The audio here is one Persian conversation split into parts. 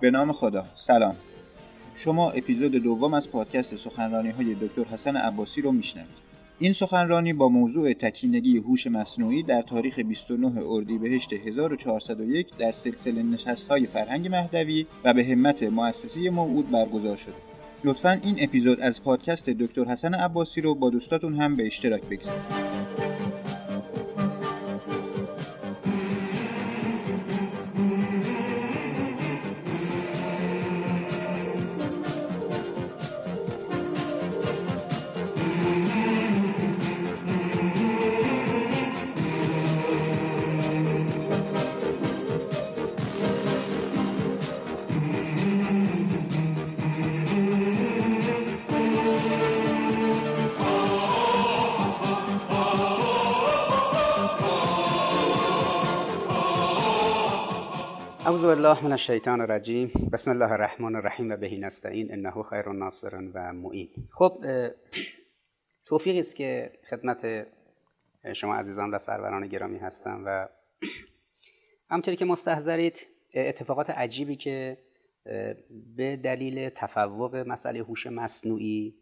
به نام خدا سلام شما اپیزود دوم از پادکست سخنرانی های دکتر حسن عباسی رو میشنوید این سخنرانی با موضوع تکینگی هوش مصنوعی در تاریخ 29 اردیبهشت 1401 در سلسله های فرهنگ مهدوی و به همت مؤسسه موعود برگزار شده. لطفا این اپیزود از پادکست دکتر حسن عباسی رو با دوستاتون هم به اشتراک بگذارید. اعوذ بالله من الشیطان الرجیم بسم الله الرحمن الرحیم و بهی نستعین. انه خیر ناصر و معین. خب توفیقی است که خدمت شما عزیزان و سروران گرامی هستم و همطوری که مستحضرید اتفاقات عجیبی که به دلیل تفوق مسئله هوش مصنوعی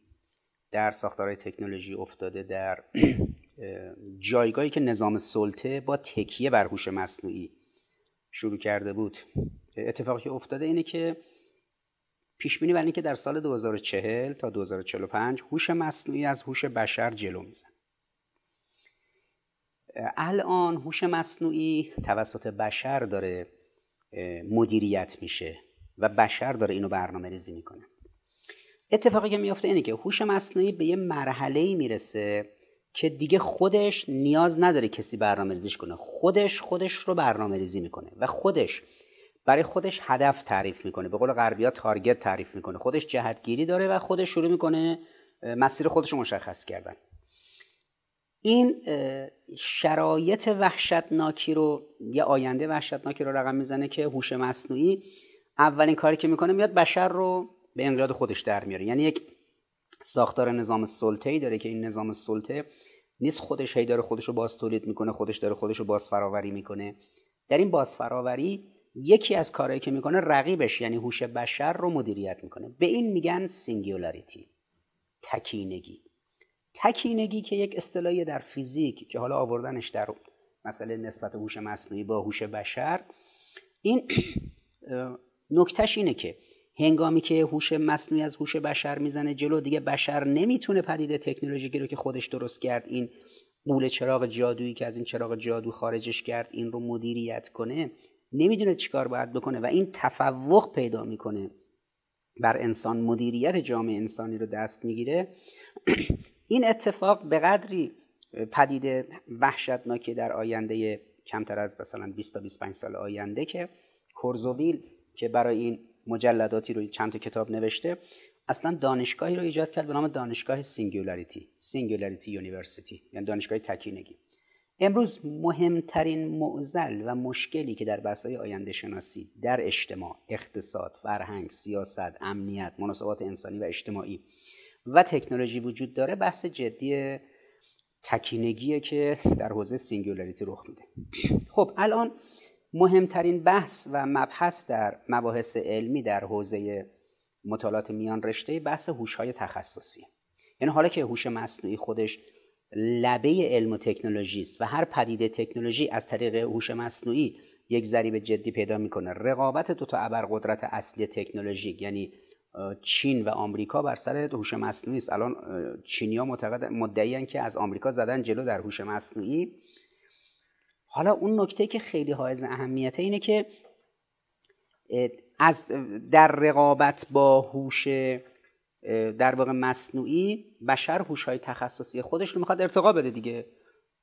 در ساختارهای تکنولوژی افتاده در جایگاهی که نظام سلطه با تکیه بر هوش مصنوعی شروع کرده بود. اتفاقی که افتاده اینه که پیش بینی بر اینکه در سال 2040 تا 2045 هوش مصنوعی از هوش بشر جلو میزن. الان هوش مصنوعی توسط بشر داره مدیریت میشه و بشر داره اینو برنامه ریزی می‌کنه. اتفاقی که میافته اینه که هوش مصنوعی به یه مرحله ای می‌رسه که دیگه خودش نیاز نداره کسی برنامه ریزیش کنه. خودش خودش رو برنامه ریزی می‌کنه و خودش برای خودش هدف تعریف می‌کنه. به قول غربی ها تارگت تعریف می‌کنه. خودش جهتگیری داره و خودش شروع می‌کنه مسیر خودش رو مشخص کردن. این شرایط وحشتناکی رو یه آینده وحشتناکی رو رقم می‌زنه که هوش مصنوعی اولین کاری که می‌کنه میاد بشر رو به انقیاد خودش در میاره. یعنی یک ساختار نظام سلطه ای داره که این نظام سلطه نیست خودش هی داره خودش رو باز تولید می‌کنه خودش داره خودش رو باز فراوری می‌کنه. در این باز فراوری یکی از کارهایی که می‌کنه رقیبش یعنی هوش بشر رو مدیریت می‌کنه. به این میگن singularity تکینگی. تکینگی که یک اصطلاحی در فیزیک که حالا آوردنش در مسئله نسبت هوش مصنوعی با هوش بشر این نکتهش اینه که هنگامی که هوش مصنوعی از هوش بشر می‌زنه جلو دیگه بشر نمی‌تونه پدیده تکنولوژیکی رو که خودش درست کرد این غول چراغ جادویی که از این چراغ جادو خارجش کرد این رو مدیریت کنه نمی‌دونه چیکار باید بکنه و این تفوق پیدا می‌کنه. بر انسان مدیریت جامعه انسانی رو دست می‌گیره. این اتفاق به قدری پدیده وحشتناکی در آینده کمتر از مثلا 20 تا 25 سال آینده که کورزویل که برای این مجلداتی رو چند تا کتاب نوشته اصلا دانشگاهی رو ایجاد کرد به نام دانشگاه singularity singularity university یعنی دانشگاه تکینگی امروز مهمترین معضل و مشکلی که در بحث‌های آینده شناسی در اجتماع، اقتصاد، فرهنگ، سیاست، امنیت، مناسبات انسانی و اجتماعی و تکنولوژی وجود داره بحث جدی تکینگیه که در حوزه singularity رخ میده. خب الان مهمترین بحث و مبحث در مباحث علمی در حوزه مطالعات میان رشته بحث های تخصصی. یعنی حالا که هوش مصنوعی خودش لبه علم و تکنولوژی است و هر پدیده تکنولوژی از طریق هوش مصنوعی یک ضریب جدی پیدا می‌کنه. رقابت دو تا ابرقدرت اصلی تکنولوژیک یعنی چین و آمریکا بر سر هوش مصنوعی است. الان چینیا معتقد مدعیان که از آمریکا زدن جلو در هوش مصنوعی حالا اون نکته که خیلی حائز اهمیته اینه که از در رقابت با هوش در واقع مصنوعی بشر هوش های تخصصی خودش رو می‌خواد ارتقا بده دیگه.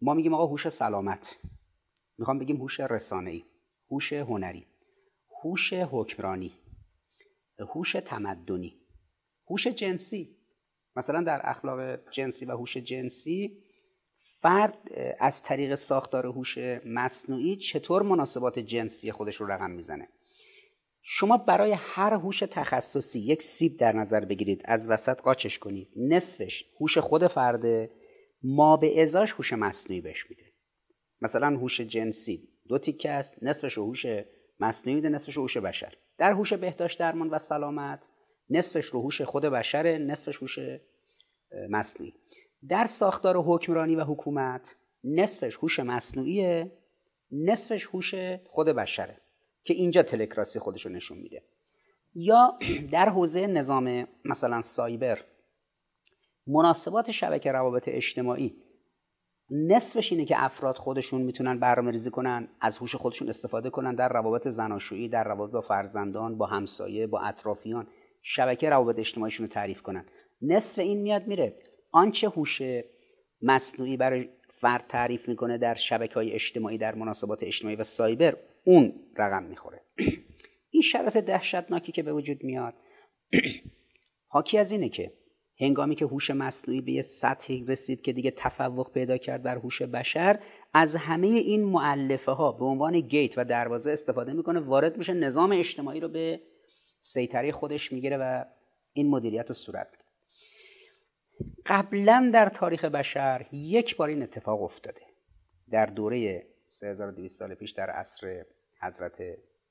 ما میگیم آقا هوش سلامت. می‌خوام بگیم هوش رسانه‌ای هوش هنری هوش حکمرانی هوش تمدنی هوش جنسی. مثلا در اخلاق جنسی و هوش جنسی فرد از طریق ساختار هوش مصنوعی چطور مناسبات جنسی خودش رو رقم می‌زنه؟ شما برای هر هوش تخصصی یک سیب در نظر بگیرید از وسط قاچش کنید نصفش هوش خود فرده ما به ازاش هوش مصنوعی بهش میده. مثلا هوش جنسی دو تیکه است نصفش هوش مصنوعی میده نصفش هوش بشر. در هوش بهداشت درمان و سلامت نصفش رو هوش خود بشره نصفش هوش مصنوعی. در ساختار حکمرانی و حکومت نصفش هوش مصنوعیه نصفش هوش خود بشره که اینجا تلکراسی خودش رو نشون میده. یا در حوزه نظام مثلا سایبر مناسبات شبکه روابط اجتماعی نصفش اینه که افراد خودشون می‌تونن برنامه ریزی کنن از هوش خودشون استفاده کنن در روابط زناشویی در روابط با فرزندان با همسایه با اطرافیان. شبکه روابط اجتماعیشون رو تعریف کنن. نصف این میاد میره. آنچه هوش مصنوعی برای فرد تعریف می‌کنه در شبکه های اجتماعی در مناسبات اجتماعی و سایبر اون رقم می‌خوره. این شرایط دهشتناکی که به وجود میاد حاکی از اینه که هنگامی که هوش مصنوعی به یه سطحی رسید که دیگه تفوق پیدا کرد بر هوش بشر از همه این معلفه ها به عنوان گیت و دروازه استفاده می‌کنه وارد میشه نظام اجتماعی رو به سیطره خودش می‌گیره و این مدیریت رو صورت میده قبلا در تاریخ بشر یک بار این اتفاق افتاده. در دوره 3200 سال پیش در عصر حضرت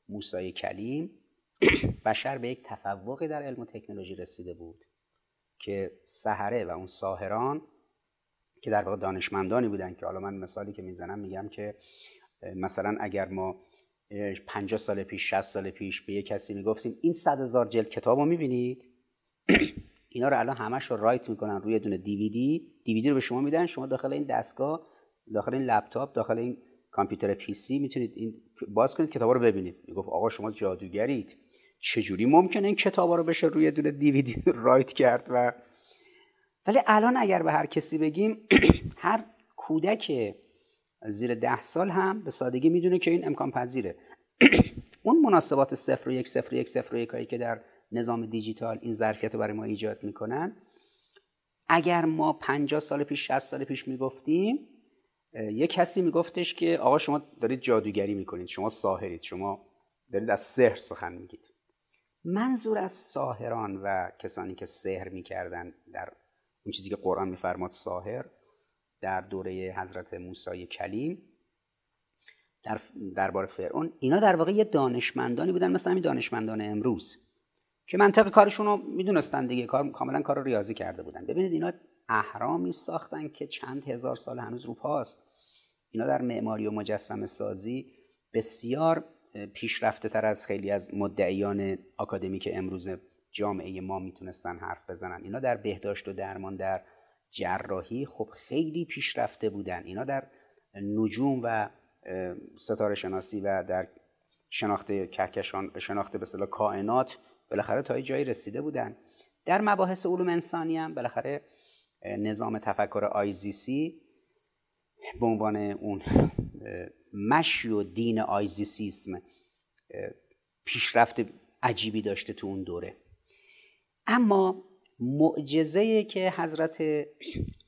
موسی کلیم بشر به یک تفوقی در علم و تکنولوژی رسیده بود که سحره و اون ساهران که در واقع دانشمندانی بودن که حالا من مثالی که می‌زنم میگم که مثلا اگر ما 50 سال پیش 60 سال پیش به یک کسی می‌گفتیم این صد هزار جلد کتاب رو می‌بینید؟ اینا رو الان همش رو write می‌کنن رو یه دونه DVD. DVD رو به شما میدن شما داخل این دستگاه داخل این لپتاپ داخل این کامپیوتر PC می‌تونید این باز کنید کتاب رو ببینید. می‌گفت آقا شما جادوگرید. چجوری ممکنه این کتاب رو بشه رو یه دونه DVD write کرد و ولی الان اگر به هر کسی بگیم هر کودک زیر ده سال هم به سادگی می‌دونه که این امکان پذیره اون مناسبات صفر و یک صفر و یک صفر و یک هایی که در نظام دیجیتال این ظرفیت رو برای ما ایجاد می‌کنن. اگر ما 50 سال پیش 60 سال پیش می‌گفتیم یک کسی میگفتش که آقا شما دارید جادوگری می‌کنید شما ساهرید شما دارید از سحر سخن میگید. منظور از ساهران و کسانی که سحر می‌کردن در اون چیزی که قرآن میفرماد ساهر در دوره حضرت موسی کلیم در دربار فرعون اینا در واقع یه دانشمندانی بودن مثل همین دانشمندان امروز. که منطق کارشون رو می‌دونستن دیگه کار کاملا کار ریاضی کرده بودن. ببینید اینا اهرامی ساختن که چند هزار سال هنوز رو پاست اینا در معماری و مجسم سازی بسیار پیشرفته تر از خیلی از مدعیان آکادمیک امروز جامعه ما می‌تونستن حرف بزنن. اینا در بهداشت و درمان در جراحی خب خیلی پیشرفته بودن. اینا در نجوم و ستاره شناسی و در شناخت کهکشان شناخت به کائنات بالاخره تا جایی رسیده بودن. در مباحث علوم انسانی هم بالاخره نظام تفکر آیزیسی به عنوان اون مشی و دین آیزیسیسم پیشرفت عجیبی داشته تو اون دوره. اما معجزه که حضرت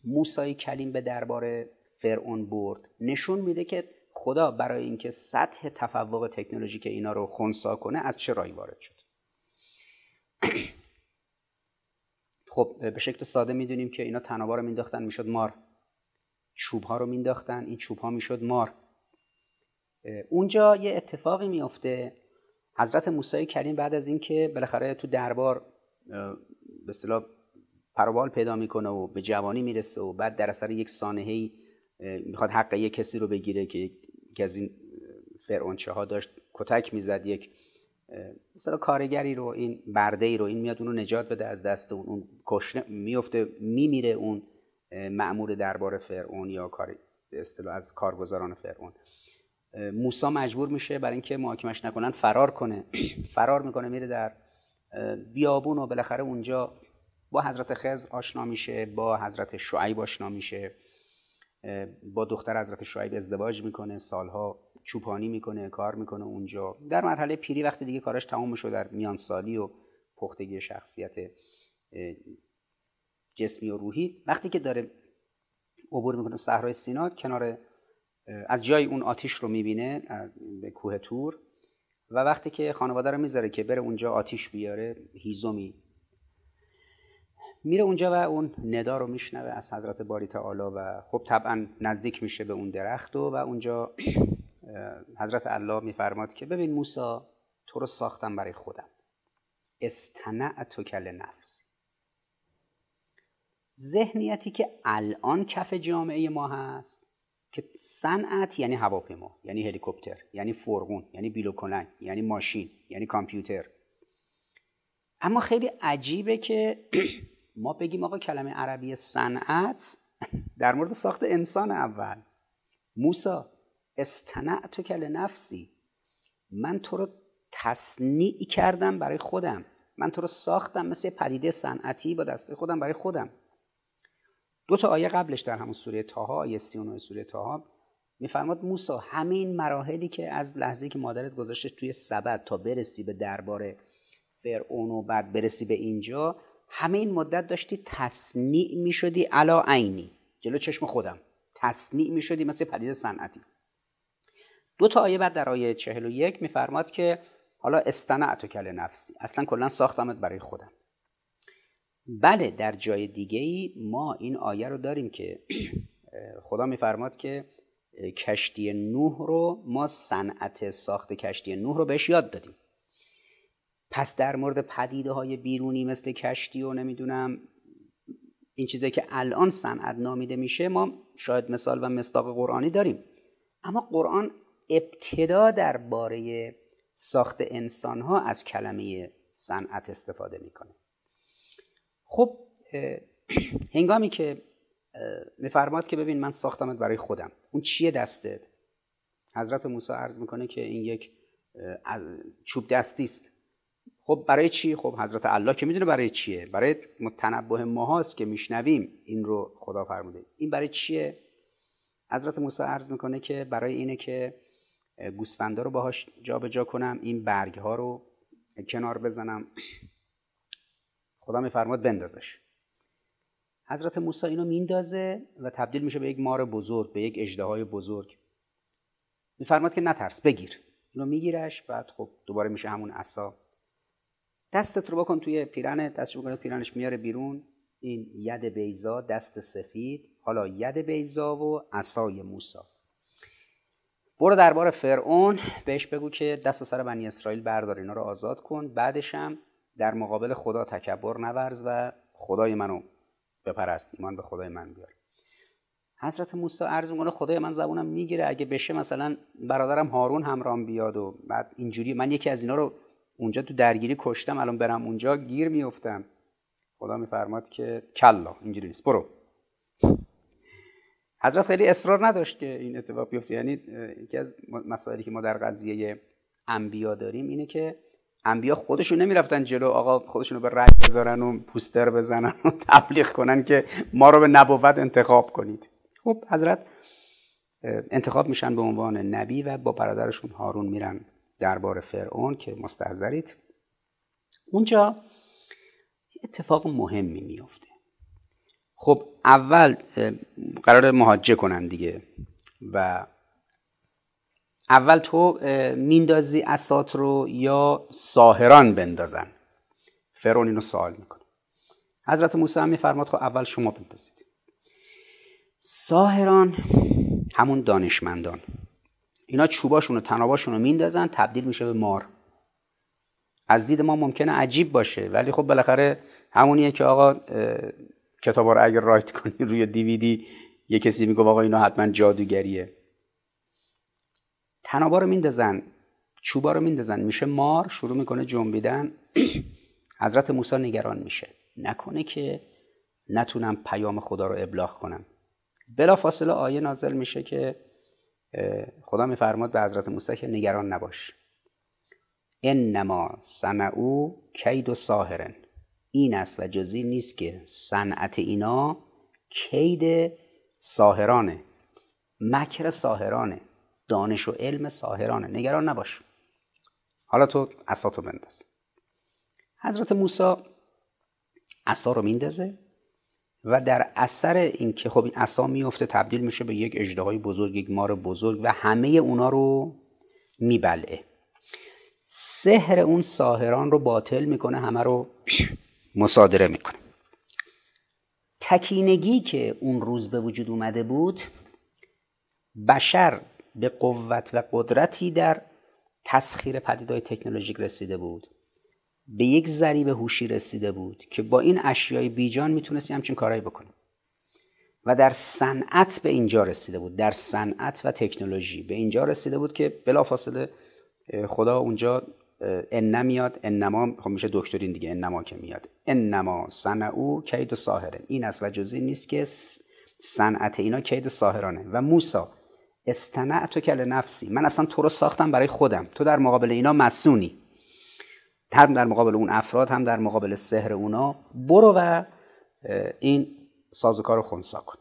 موسی کلیم به دربار فرعون برد نشون میده که خدا برای اینکه سطح تفوق تکنولوژیک اینا رو خونسا کنه از چه رایی وارد شد؟ خب به شکل ساده می‌دونیم که اینا تنابا رو مینداختن می‌شد مار. چوب ها رو مینداختن این چوب ها می‌شد مار. اونجا یه اتفاقی میافته. حضرت موسی کریم بعد از اینکه بالاخره تو دربار به اصطلاح پروبال پیدا می‌کنه و به جوانی می‌رسه و بعد در اثر یک سانحه‌ای می‌خواد حق یک کسی رو بگیره که یکی از این فرعونچه ها داشت کتک می‌زد یک مثلا کارگری رو این برده ای رو این میاد اونو نجات بده از دست اون اون کشنه میفته میمیره اون معمور دربار فرعون یا کار اصطلاح از کارگزاران فرعون. موسا مجبور میشه برای اینکه محاکمش نکنن فرار کنه فرار می‌کنه میره در بیابون و بالاخره اونجا با حضرت خز آشنا میشه با حضرت شعیب آشنا میشه با دختر حضرت شعیب ازدواج می‌کنه سالها چوپانی می‌کنه کار می‌کنه اونجا. در مرحله پیری وقتی دیگه کارش تمام شد در میان سالی و پختگی شخصیت جسمی و روحی. وقتی که داره عبور می‌کنه صحرای سینا کنار از جای اون آتیش رو می‌بینه به کوه تور. و وقتی که خانواده رو می‌ذاره که بره اونجا آتیش بیاره هیزومی میره اونجا و اون ندا رو میشنوه از حضرت باری تعالی و خب طبعا نزدیک میشه به اون درخت و, و اونجا حضرت الله میفرماد که ببین موسا تو رو ساختم برای خودم. تو کل نفسی ذهنیتی که الان کف جامعه ما هست که صنعت یعنی هواپیما یعنی هلیکوپتر یعنی فرغون یعنی بیلوکنگ یعنی ماشین یعنی کامپیوتر. اما خیلی عجیبه که ما بگیم آقا کلمه عربی صنعت در مورد ساخت انسان اول. موسا تو کل نفسی. من تو رو تصنیع کردم برای خودم. من تو رو ساختم مثل پدیده صنعتی با دست خودم برای خودم. دو تا آیه قبلش در همون سوره تاها آیه 39 سوره تاها میفرماد موسا همین مراحلی که از لحظه که مادرت گذاشته توی سبد تا برسی به دربار فرعون و بعد برسی به اینجا همه این مدت داشتی تصنیع می‌شدی علا عینی. جلو چشم خودم. تصنیع می‌شدی مثل پدیده صنعتی. دو تا آیه بعد در آیه 41 میفرماد که حالا استنعت کل نفسی. اصلا کلا ساختمت برای خودم. بله در جای دیگه ای ما این آیه رو داریم که خدا میفرماد که کشتی نوح رو ما صنعت ساخت کشتی نوح رو بهش یاد دادیم. پس در مورد پدیده های بیرونی مثل کشتی و نمی‌دونم این چیزایی که الان صنعت نامیده میشه ما شاید مثال و مصداق قرآنی داریم. اما قرآن ابتدا درباره ساخت انسان ها از کلمه صنعت استفاده می‌کنه. خب هنگامی که میفرماد که ببین من ساختمت برای خودم اون چیه دستت؟ حضرت موسی عرض می‌کنه که این یک چوب دستی است. خب برای چی؟ خب حضرت الله که می‌دونه برای چیه. برای تنبه ماهاست که میشنویم این رو خدا فرموده. این برای چیه؟ حضرت موسی عرض می‌کنه که برای اینه که گوسفندا رو باهاش جابجا جا کنم این برگ ها رو کنار بزنم. خدا میفرماد بندازش. حضرت موسی اینو میندازه و تبدیل میشه به یک مار بزرگ به یک اجده بزرگ. میفرماد که نترس بگیر. اینو میگیرش بعد خب دوباره میشه همون عصا. دستت رو بکن توی پیرنه دستش بکنه پیرنش میاره بیرون. این ید بیزا دست سفید. حالا ید بیزا و عصای موسا برو دربار فرعون بهش بگو که دست سر بنی اسرائیل بردار اینا رو آزاد کن. بعدش هم در مقابل خدا تکبر نورز و خدای منو بپرست ایمان به خدای من بیار. حضرت موسی عرض می‌کنه خدای من زبونم می‌گیره اگه بشه مثلا برادرم هارون همرام بیاد و بعد اینجوری من یکی از اینا رو اونجا تو درگیری کشتم الان برم اونجا گیر میفتم خدا میفرماد که کلا اینجوری نیست برو. حضرت خیلی اصرار نداشت که این اتفاق بیفته. یعنی یکی از مسائلی که ما در قضیه انبیا داریم اینه که انبیا خودشون نمی‌رفتن جلو آقا خودشون رو به رد بذارن و پوستر بزنن و تبلیغ کنن که ما رو به نبوت انتخاب کنید. خب حضرت انتخاب میشن به عنوان نبی و با برادرشون هارون میرن دربار فرعون که مستحضرید. اونجا اتفاق مهمی میفته خب اول قرار مهاجه کنن دیگه. و اول تو میندازی اسات رو یا ساهران بندازن؟ فرعون اینو سوال می‌کنه. حضرت موسی هم میفرماد خب اول شما بندازید. ساهران همون دانشمندان. اینا چوباشون و تناباشون رو میندازن تبدیل میشه به مار. از دید ما ممکنه عجیب باشه ولی خب بالاخره همونیه که آقا کتابا رو اگر رایت کنی روی دیویدی یه کسی میگه آقا اینا حتما جادوگریه. تنابا رو میندازن چوبا رو میندازن میشه مار شروع می‌کنه جنبیدن. حضرت موسی نگران میشه. نکنه که نتونم پیام خدا رو ابلاغ کنم. بلا فاصله آیه نازل میشه که خدا میفرماد به حضرت موسی که نگران نباش. انما صنعو کید و ساهرن این است و جزی نیست که صنعت اینا کید ساهرانه مکر ساهرانه دانش و علم ساهرانه. نگران نباش. حالا تو عصاتو بنداز. حضرت موسی عصا رو میندازه و در اثر اینکه خب این عصا میفته تبدیل میشه به یک اجدهای بزرگ یک مار بزرگ و همه اونا رو میبلعه. سحر اون ساهران رو باطل می‌کنه همه رو مصادره می‌کنه تکینگی که اون روز به وجود اومده بود بشر به قوت و قدرتی در تسخیر پدیدهای تکنولوژیک رسیده بود. به یک ذریب هوشی رسیده بود که با این اشیای بیجان می‌تونستی همچین کارهایی بکنه و در صنعت به اینجا رسیده بود در صنعت و تکنولوژی. به اینجا رسیده بود که بلافاصله خدا اونجا ان میاد انما خب میشه دکترین دیگه انما که میاد. انما صنعو کید و این است و نیست که صنعت اینا کید ساهرانه. و موسا استنعت کل نفسی. من اصلا تو رو ساختم برای خودم. تو در مقابل اینا مسونی هم در مقابل اون افراد هم در مقابل سحر اونا. برو و این سازوکار رو کن.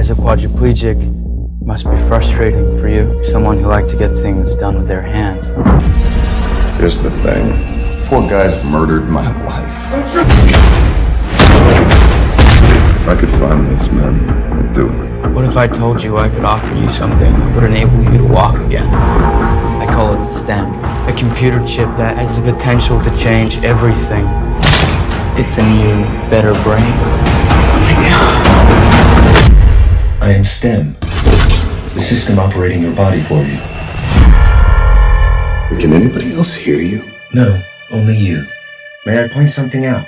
As a quadriplegic, must be frustrating for you, someone who like to get things done with their hands. Here's the thing. Four guys murdered my wife. If I could find these men, I'd do it. What if I told you I could offer you something that would enable you to walk again? I call it STEM, a computer chip that has the potential to change everything. It's a new, better brain. Oh my god. I am STEM, the system operating your body for you. Can anybody else hear you? No, only you. May I point something out?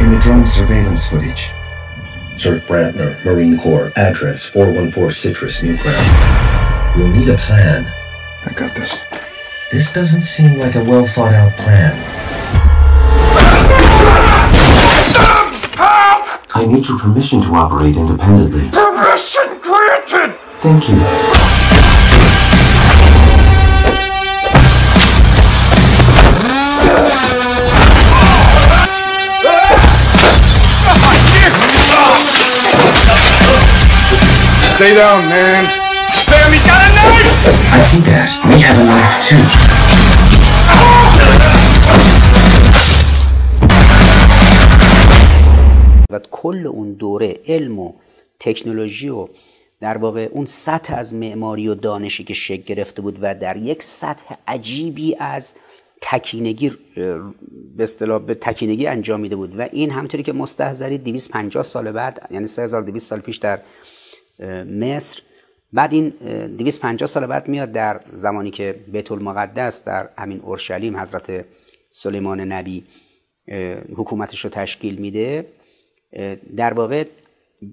In the drone surveillance footage, Sir Brantner, Marine Corps, address 414 Citrus, Newground. You'll need a plan. I got this. This doesn't seem like a well thought out plan. I need your permission to operate independently. Permission granted! Thank you. Stay down, man. Sam, he's got a knife! I see that. We have a knife too. و کل اون دوره علم و تکنولوژی و در واقع اون سطح از معماری و دانشی که شکل گرفته بود و در یک سطح عجیبی از تکینگی به اصطلاح به تکینگی انجام میده بود. و این همطوری که مستحضری 250 سال بعد یعنی 3200 سال پیش در مصر. بعد این 250 سال بعد میاد در زمانی که بیت المقدس در همین اورشلیم حضرت سلیمان نبی حکومتش رو تشکیل میده. در واقع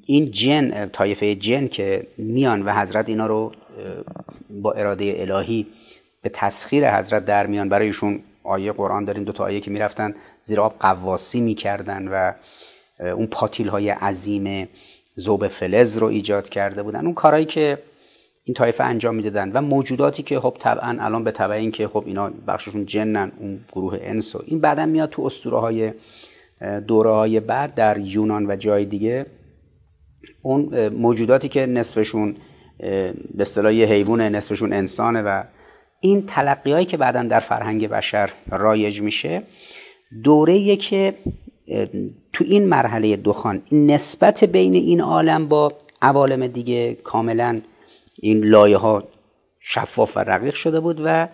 این جن طایفه جن که میان و حضرت اینا رو با اراده الهی به تسخیر حضرت در میان برایشون آیه قرآن داریم دو تا آیه که می‌رفتن زیر آب قواسی می‌کردن و اون پاتیل های عظیم زوب فلز رو ایجاد کرده بودن. اون کارهایی که این طایفه انجام می‌دادن و موجوداتی که خب طبعا الان به تبع این که خب اینا بخششون جنن اون گروه انس و این بعدا میاد تو اسطوره های دوره های بعد در یونان و جای دیگه. اون موجوداتی که نصفشون به اصطلاح یه حیوانه نصفشون انسانه و این تلقی که بعدا در فرهنگ بشر رایج میشه دوره که تو این مرحله دخان نسبت بین این عالم با عوالم دیگه کاملا این لایه ها شفاف و رقیق شده بود و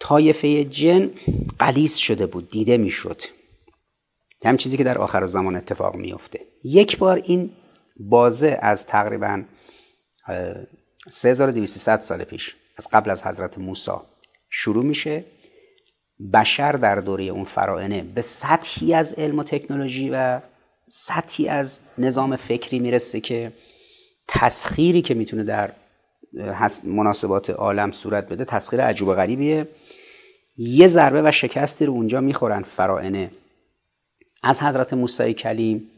طایفه جن قلیز شده بود دیده می‌شد. هم چیزی که در آخر زمان اتفاق میفته یک بار این بازه از تقریبا 3200 سال پیش از قبل از حضرت موسی شروع میشه بشر در دوره اون فرائنه به سطحی از علم و تکنولوژی و سطحی از نظام فکری می‌رسه که تسخیری که می‌تونه در مناسبات عالم صورت بده تسخیر عجوب غریبیه. یه ضربه و شکستی رو اونجا می‌خورن فرائنه. از حضرت موسی کلیم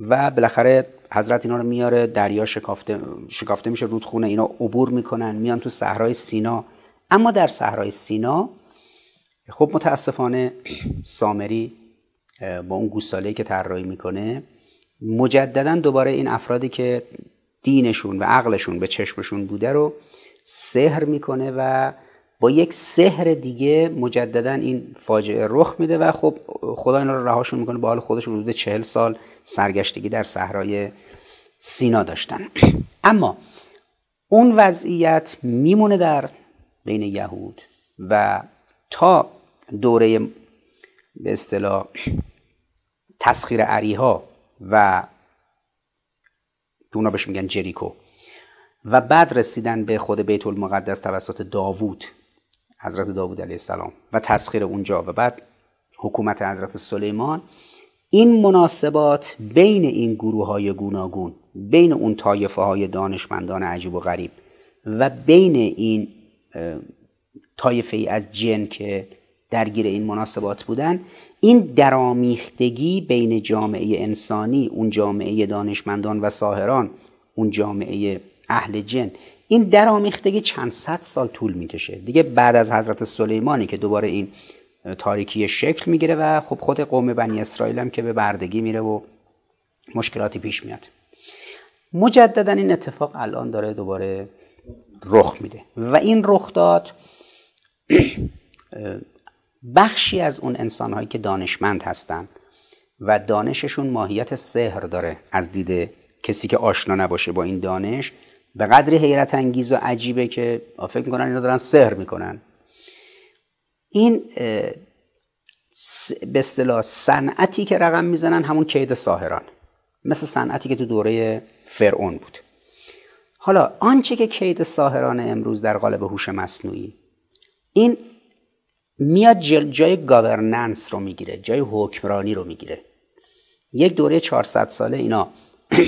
و بالاخره حضرت اینا رو میاره دریا شکافته, شکافته میشه رودخونه اینا عبور می‌کنن میان تو صحرای سینا. اما در صحرای سینا خب متاسفانه سامری با اون گوساله که طراحی می‌کنه مجددا دوباره این افرادی که دینشون و عقلشون به چشمشون بوده رو سحر می‌کنه و با یک سحر دیگه مجددا این فاجعه رخ میده و خب خدا اینا رو رهاشون می‌کنه با حال خودشون حدود چهل سال سرگشتگی در صحرای سینا داشتن. اما اون وضعیت میمونه در بین یهود و تا دوره به اصطلاح تسخیر عریها و اونا بهش میگن جریکو و بعد رسیدن به خود بیت المقدس توسط داوود حضرت داوود علیه السلام و تسخیر اونجا و بعد حکومت حضرت سلیمان این مناسبات بین این گروه های گوناگون بین اون طایفه های دانشمندان عجیب و غریب و بین این طایفه ای از جن که درگیر این مناسبات بودن این درامیختگی بین جامعه انسانی اون جامعه دانشمندان و ساهران اون جامعه اهل جن این درامیختگی چند صد سال طول می‌کشه. دیگه بعد از حضرت سلیمانی که دوباره این تاریکی شکل می‌گیره و خب خود قوم بنی اسرائیل هم که به بردگی میره و مشکلاتی پیش میاد. مجددا این اتفاق الان داره دوباره رخ میده و این رخ داد بخشی از اون انسان هایی که دانشمند هستن و دانششون ماهیت سحر داره از دید کسی که آشنا نباشه با این دانش. به قدری حیرت انگیز و عجیبه که فکر می‌کنن اینا دارن سحر می‌کنن. این به اصطلاح صنعتی که رقم می‌زنن همون کید ساهران. مثل صنعتی که تو دوره فرعون بود. حالا آنچه که کید ساحران امروز در قالب هوش مصنوعی این میاد جای governance رو می‌گیره جای حکمرانی رو می‌گیره. یک دوره 400 ساله اینا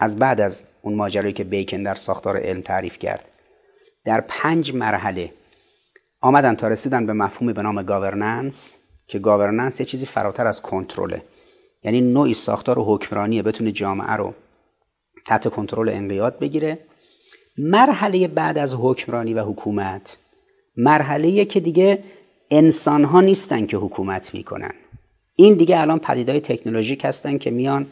از بعد از اون ماجرایی که بیکن در ساختار علم تعریف کرد در پنج مرحله آمدن تا رسیدن به مفهومی به نام governance که governance یه چیزی فراتر از کنترله. یعنی نوعی ساختار و حکمرانیه بتونه جامعه رو تحت کنترل انقیاد بگیره. مرحله بعد از حکمرانی و حکومت مرحله که دیگه انسان ها نیستن که حکومت می‌کنن. این دیگه الان پدیدهای تکنولوژیک هستن که میان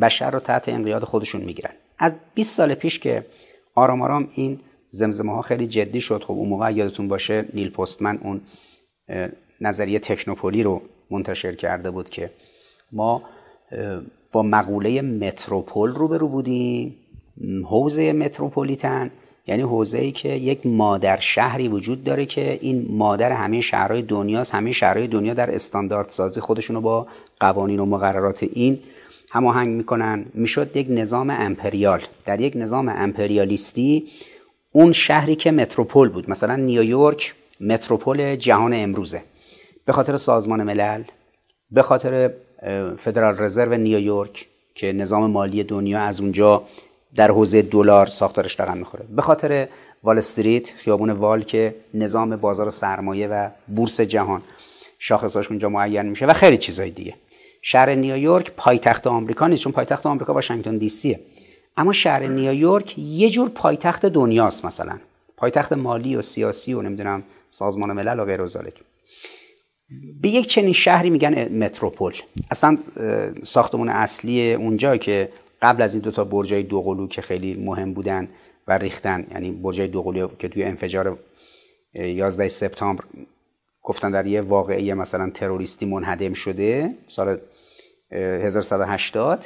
بشر رو تحت انقیاد خودشون می‌گیرن. از 20 سال پیش که آرام آرام این زمزمه ها خیلی جدی شد. خب اون موقع یادتون باشه نیل پستمن اون نظریه تکنوپولی رو منتشر کرده بود که ما با مقوله متروپول روبرو بودیم حوزه متروپولیتن یعنی حوزه ای که یک مادر شهری وجود داره که این مادر همه شهرهای دنیاست همه شهرهای دنیا در استاندارد سازی خودشونو با قوانین و مقررات این هماهنگ می‌کنن. می‌شد یک نظام امپریال. در یک نظام امپریالیستی اون شهری که متروپول بود. مثلا نیویورک متروپول جهان امروزه. به خاطر سازمان ملل به خاطر فدرال رزرو نیویورک که نظام مالی دنیا از اونجا در حوزه دلار ساختارش رقم می‌خوره. به خاطر وال استریت خیابون وال که نظام بازار سرمایه و بورس جهان شاخصاش اونجا معین میشه و خیلی چیزای دیگه. شهر نیویورک پایتخت آمریکا نیست چون پایتخت آمریکا واشنگتن دی سیه. اما شهر نیویورک یه جور پایتخت دنیاست مثلا. پایتخت مالی و سیاسی و نمی‌دونم سازمان ملل و غیر به یک چنین شهری میگن متروپول. اصلا ساختمون اصلی اونجا که قبل از این دوتا برجای دوقلو که خیلی مهم بودن و ریختن یعنی برجای دوقلو که توی انفجار 11 سپتامبر گفتن در یه واقعی مثلا تروریستی منهدم شده سال 1180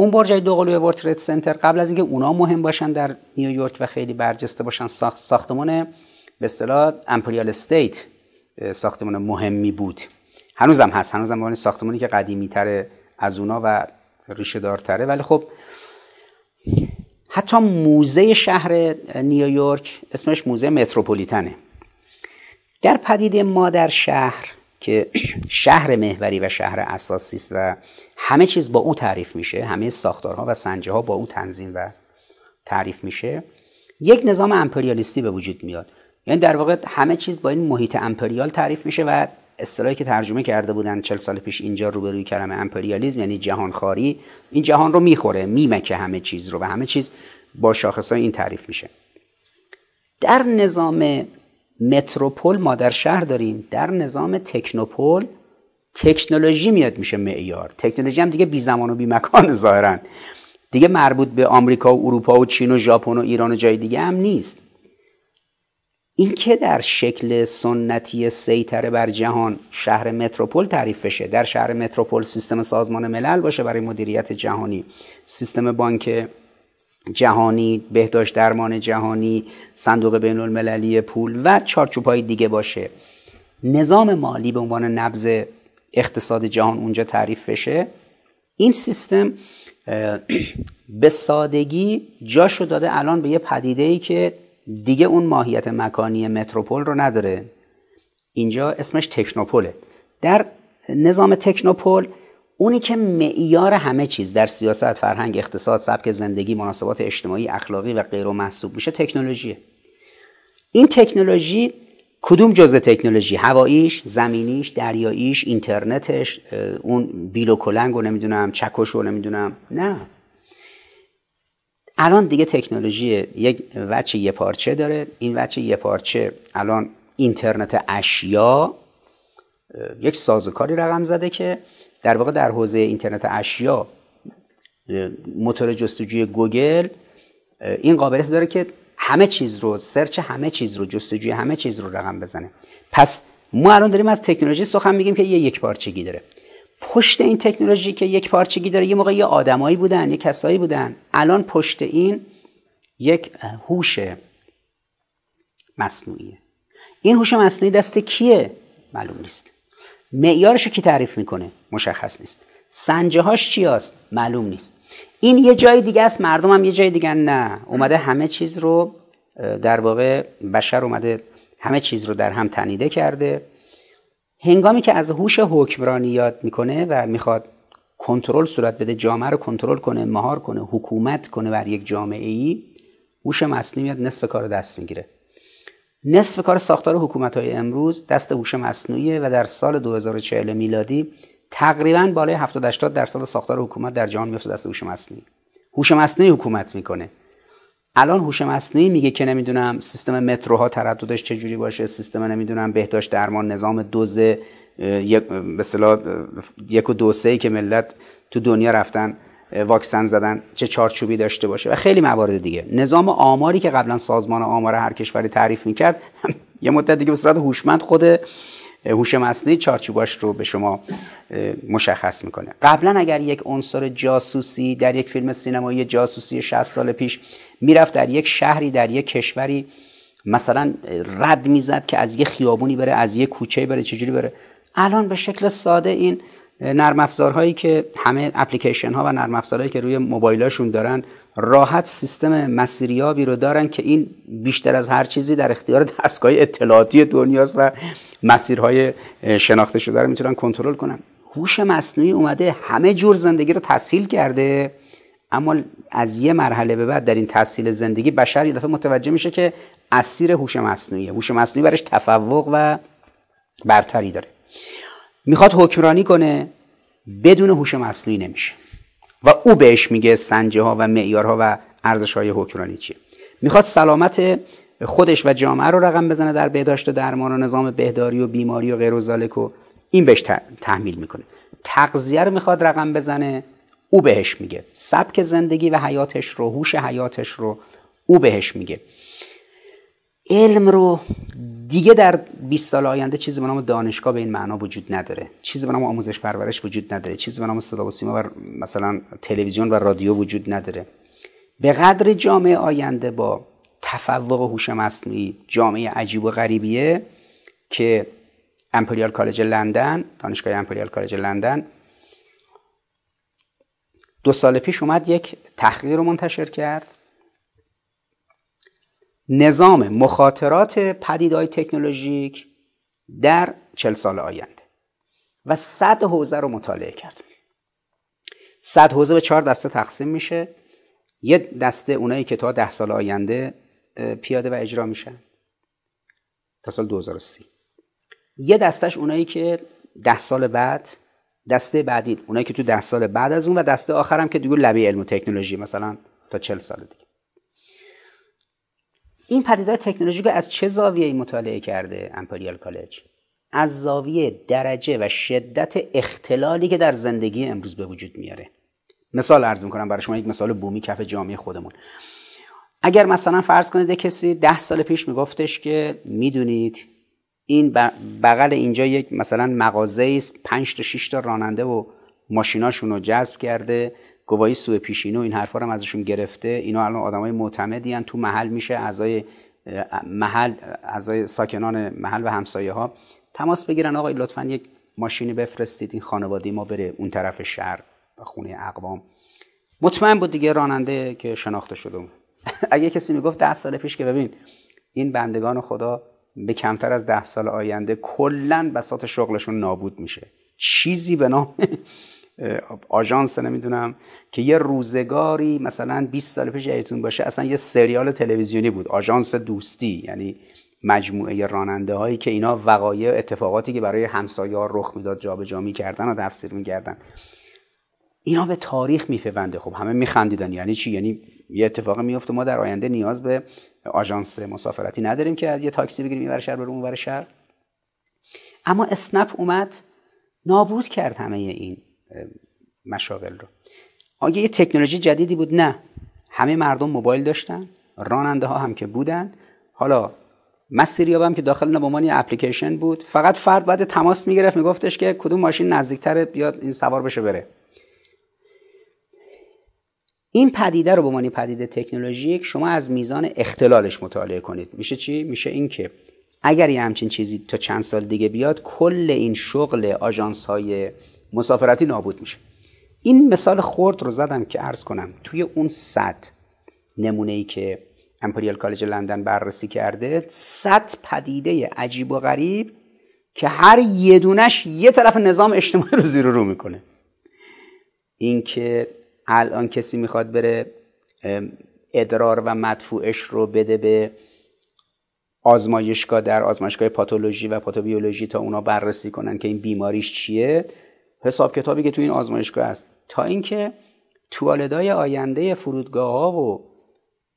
اون برجای دوقلوی ورد سنتر قبل از اینکه اونا مهم باشن در نیویورک و خیلی برجسته باشن ساختمان به اصطلاح امپریال استیت ساختمان مهمی بود. هنوزم هست هنوزم به ساختمانی که قدیمی تره از اونا و ریشه دارتره ولی خب حتی موزه شهر نیویورک اسمش موزه متروپولیتنه در پدیده ما در شهر که شهر محوری و شهر اساسی است و همه چیز با او تعریف میشه همه ساختارها و سنجه ها با او تنظیم و تعریف میشه. یک نظام امپریالیستی به وجود میاد. یعنی در واقع همه چیز با این محیط امپریال تعریف میشه و اصطلاحی که ترجمه کرده بودن 40 سال پیش اینجا روبروی کلمه امپریالیزم یعنی جهانخواری این جهان رو می‌خوره میمکه همه چیز رو و همه چیز با شاخصهای این تعریف میشه. در نظام متروپول ما در شهر داریم در نظام تکنوپول تکنولوژی میاد میشه معیار. تکنولوژی هم دیگه بی زمان و بی مکان ظاهرا. دیگه مربوط به آمریکا و اروپا و چین و ژاپن و ایران و جای دیگه هم نیست. این که در شکل سنتی سیطره بر جهان شهر متروپول تعریف بشه در شهر متروپول سیستم سازمان ملل باشه برای مدیریت جهانی. سیستم بانک جهانی بهداشت درمان جهانی صندوق بین المللی پول و چارچوبهای دیگه باشه. نظام مالی به عنوان نبض اقتصاد جهان اونجا تعریف بشه. این سیستم به سادگی جاشو داده الان به یه پدیده ای که دیگه اون ماهیت مکانی متروپول رو نداره. اینجا اسمش تکنوپوله. در نظام تکنوپول اونی که معیار همه چیز در سیاست، فرهنگ، اقتصاد، سبک زندگی، مناسبات اجتماعی، اخلاقی و غیر و محسوب میشه تکنولوژیه. این تکنولوژی کدوم جزء تکنولوژی؟ هواییش زمینیش دریاییش اینترنتش اون بیل و کلنگ و نمی‌دونم چکش رو نمی‌دونم. نه. الان دیگه تکنولوژی یک وچه یه پارچه داره. این وچه یه پارچه الان اینترنت اشیا یک سازوکاری رقم زده که در واقع در حوزه اینترنت اشیا موتور جستجوی گوگل این قابلیت داره که همه چیز رو سرچ همه چیز رو جستجوی همه چیز رو رقم بزنه. پس ما الان داریم از تکنولوژی سخن میگیم که یه یک پارچگی داره. پشت این تکنولوژی که یک پارچگی داره یه موقع یه آدمایی بودن یه کسایی بودن. الان پشت این یک هوش مصنوعیه. این هوش مصنوعی دست کیه؟ معلوم نیست. معیارش کی تعریف می‌کنه؟ مشخص نیست. سنجه هاش چی؟ معلوم نیست. این یه جای دیگه است مردم هم یه جای دیگه نه. اومده همه چیز رو در واقع بشر اومده همه چیز رو در هم تنیده کرده. هنگامی که از هوش حکمرانی یاد می‌کنه و می‌خواد کنترل صورت بده جامعه رو کنترل کنه مهار کنه حکومت کنه بر یک جامعه ای هوش مصنوعی میاد نصف کار دست می‌گیره. نصف کار ساختار حکومت های امروز دست هوش مصنوعیه و در سال 2040 میلادی تقریبا بالای 70 80 درصد ساختار حکومت در جهان میفته دست هوش مصنوعی. هوش مصنوعی حکومت می‌کنه. الان هوش مصنوعی میگه که نمی‌دونم سیستم متروها ترددش چجوری باشه سیستم نمی‌دونم بهداشت درمان نظام دوز یک به یک و دو سه که ملت تو دنیا رفتن واکسن زدن چه چارچوبی داشته باشه و خیلی موارد دیگه. نظام آماری که قبلا سازمان آمار هر کشوری تعریف می‌کرد یه مدت دیگه به صورت هوشمند خود هوش مصنوعی چارچوباش رو به شما مشخص می‌کنه. قبلا اگر یک عنصر جاسوسی در یک فیلم سینمایی جاسوسی 60 سال پیش می‌رفت در یک شهری در یک کشوری مثلا رد می‌زد که از یه خیابونی بره از یه کوچه بره چجوری بره؟ الان به شکل ساده این نرم افزارهایی که همه اپلیکیشن ها و نرم افزارهایی که روی موبایلاشون دارن راحت سیستم مسیریابی رو دارن که این بیشتر از هر چیزی در اختیار دستگاه اطلاعاتی دنیاست و مسیرهای شناخته شده رو می‌تونن کنترل کنن. هوش مصنوعی اومده همه جور زندگی رو تسهیل کرده اما از یه مرحله به بعد در این تسهیل زندگی بشر یه دفعه متوجه میشه که اسیر هوش مصنوعیه. هوش مصنوعی برش تفوق و برتری داره. می‌خواد حکمرانی کنه بدون هوش مصنوعی نمیشه. و او بهش میگه سنجه ها و معیارها و ارزش های حکمرانی چیه. می‌خواد سلامت خودش و جامعه رو رقم بزنه در بهداشت و درمان و نظام بهداری و بیماری و غیر و این بهش تحمیل می‌کنه. تغذیه رو می‌خواد رقم بزنه او بهش میگه. سبک زندگی و حیاتش رو هوش حیاتش رو او بهش میگه. علم رو دیگه در 20 سال آینده چیزی به نام دانشگاه به این معنا وجود نداره. چیزی به نام آموزش پرورش وجود نداره. چیزی به نام صدا و سیما و مثلا تلویزیون و رادیو وجود نداره. به قدر جامعه آینده با تفوق هوش مصنوعی جامعه عجیب و غریبیه که امپریال کالج لندن دانشگاه امپریال کالج لندن دو سال پیش اومد یک تحقیق رو منتشر کرد. نظام مخاطرات پدیدهای تکنولوژیک در چل سال آینده. و صد حوزه رو مطالعه کرد صد حوزه به چهار دسته تقسیم میشه. یه دسته اونایی که تا ده سال آینده پیاده و اجرا میشن. تا سال 2030 یه دستش اونایی که ده سال بعد دسته بعدی اونایی که تو ده سال بعد از اون و دسته آخرم که دیگه لبه علم و تکنولوژی مثلا تا چل سال دیگه. این پدیدهای تکنولوژیک از چه زاویه مطالعه کرده امپریال کالج؟ از زاویه درجه و شدت اختلالی که در زندگی امروز به وجود میاره. مثال عرض می‌کنم برای شما یک مثال بومی کف جامعه خودمون. اگر مثلا فرض کنید کسی ده سال پیش میگفتش که می‌دونید این بغل اینجا یک مثلا مغازه است 5 تا 6 تا راننده و ماشیناشون رو جذب کرده. گواهی سوء پیشینه و این حرفا رو ازشون گرفته. اینا الان آدمای معتمدی تو محل میشه اعضای محل اعضای ساکنان محل و همسایه ها تماس بگیرن. آقا لطفا یک ماشینی بفرستید. این خانواده ما بره اون طرف شهر و خونه اقوام. مطمئن بود دیگه راننده که شناخته شده اگه کسی می‌گفت ده سال پیش که ببین این بندگان خدا به کمتر از ده سال آینده کلا بساط شغلشون نابود میشه. چیزی به نام آژانس نمی‌دونم که یه روزگاری مثلا 20 سال پیش یادتون باشه اصلا یه سریال تلویزیونی بود آژانس دوستی یعنی مجموعه راننده هایی که اینا وقایع اتفاقاتی که برای همسایه رخ می‌داد جابجا می‌کردن و تفسیر می‌کردن. اینا به تاریخ میپیونده. خب همه میخندیدن. یعنی چی؟ یعنی یه اتفاق میفته ما در آینده نیاز به آژانس مسافرتی نداریم که از یه تاکسی بگیریم اینور شهر بریم اونور شهر. اما اسنپ اومد نابود کرد همه این. مشاغل رو. آیا یه تکنولوژی جدیدی بود نه. همه مردم موبایل داشتن راننده ها هم که بودن. حالا مسیریاب هم که داخل به اپلیکیشن بود. فقط فرد بعد تماس می‌گرفت میگفتش که کدوم ماشین نزدیکتره بیاد این سوار بشه بره. این پدیده رو به پدیده تکنولوژیک شما از میزان اختلالش مطالعه کنید. میشه چی؟ میشه اینکه اگر یه همچین چیزی تا چند سال دیگه بیاد کل این شغل آژانس های مسافرتی نابود میشه. این مثال خورد رو زدم که عرض کنم توی اون صد نمونه ای که امپریال کالج لندن بررسی کرده صد پدیده عجیب و غریب که هر یه دونش یه طرف نظام اجتماعی رو زیر رو می‌کنه. اینکه الان کسی می‌خواد بره ادرار و مدفوعش رو بده به آزمایشگاه در آزمایشگاه پاتولوژی و پاتوبیولوژی تا اونا بررسی کنن که این بیماریش چیه. حساب کتابی که تو این آزمایشگاه هست. تا اینکه توالدای آینده فرودگاه ها و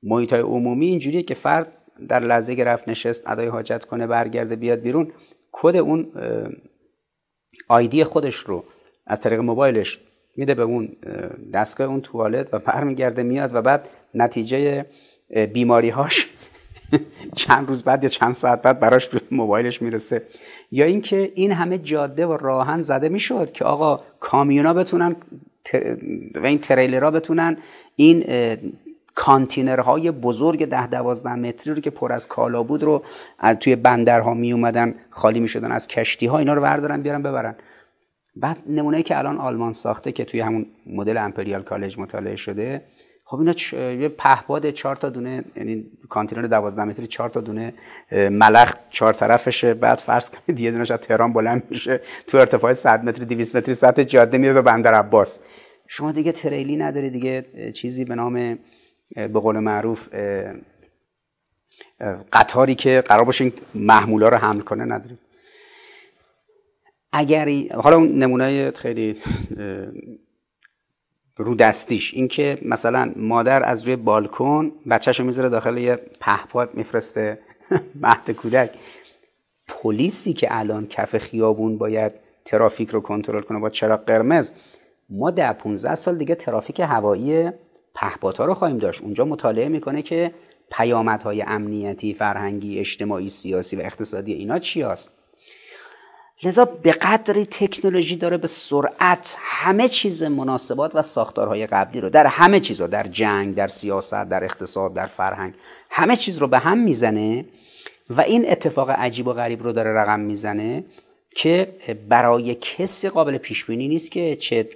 محیط های عمومی اینجوریه که فرد در لحظه که رفت نشست ادای حاجت کنه برگرده بیاد بیرون کد اون آیدی خودش رو از طریق موبایلش میده به اون دستگاه اون توالت و برمیگرده میاد و بعد نتیجه بیماری هاش چند روز بعد یا چند ساعت بعد براش موبایلش می‌رسه. یا اینکه این همه جاده و راهن زده می‌شد که آقا کامیونا بتونن و این تریلرها بتونن این کانتینرهای بزرگ ده دوازده متری رو که پر از کالا بود رو از توی بندرها می اومدن خالی می شدن از کشتی ها اینا رو بردارن بیارن ببرن. بعد نمونه که الان آلمان ساخته که توی همون مدل امپریال کالج مطالعه شده خب اینا چ... یه پهپاد چهار تا دونه یعنی کانتینر 12 متری چهار تا دونه ملخ چهار طرفشه. بعد فرض کنید یه دونش از تهران بلند میشه تو ارتفاع 100 متری 200 متری سطح جاده میاد به بندر عباس. شما دیگه تریلی نداری دیگه چیزی به نام به قول معروف قطاری که قرار باشه این محمولا رو حمل کنه ندارید اگر حالا نمونه خیلی رو دستیش. اینکه مثلا مادر از روی بالکن بچهش رو می‌ذاره داخل یه پهپاد میفرسته. مهد کودک. پلیسی که الان کف خیابون باید ترافیک رو کنترل کنه با چراغ قرمز ما در 15 سال دیگه ترافیک هوایی پهپادها رو خواهیم داشت. اونجا مطالعه می‌کنه که پیامدهای امنیتی فرهنگی اجتماعی سیاسی و اقتصادی اینا چی هست. لذا به قدری تکنولوژی داره به سرعت همه چیز مناسبات و ساختارهای قبلی رو در همه چیزا در جنگ در سیاست در اقتصاد در فرهنگ همه چیز رو به هم می‌زنه و این اتفاق عجیب و غریب رو داره رقم می‌زنه که برای کسی قابل پیش بینی نیست که چه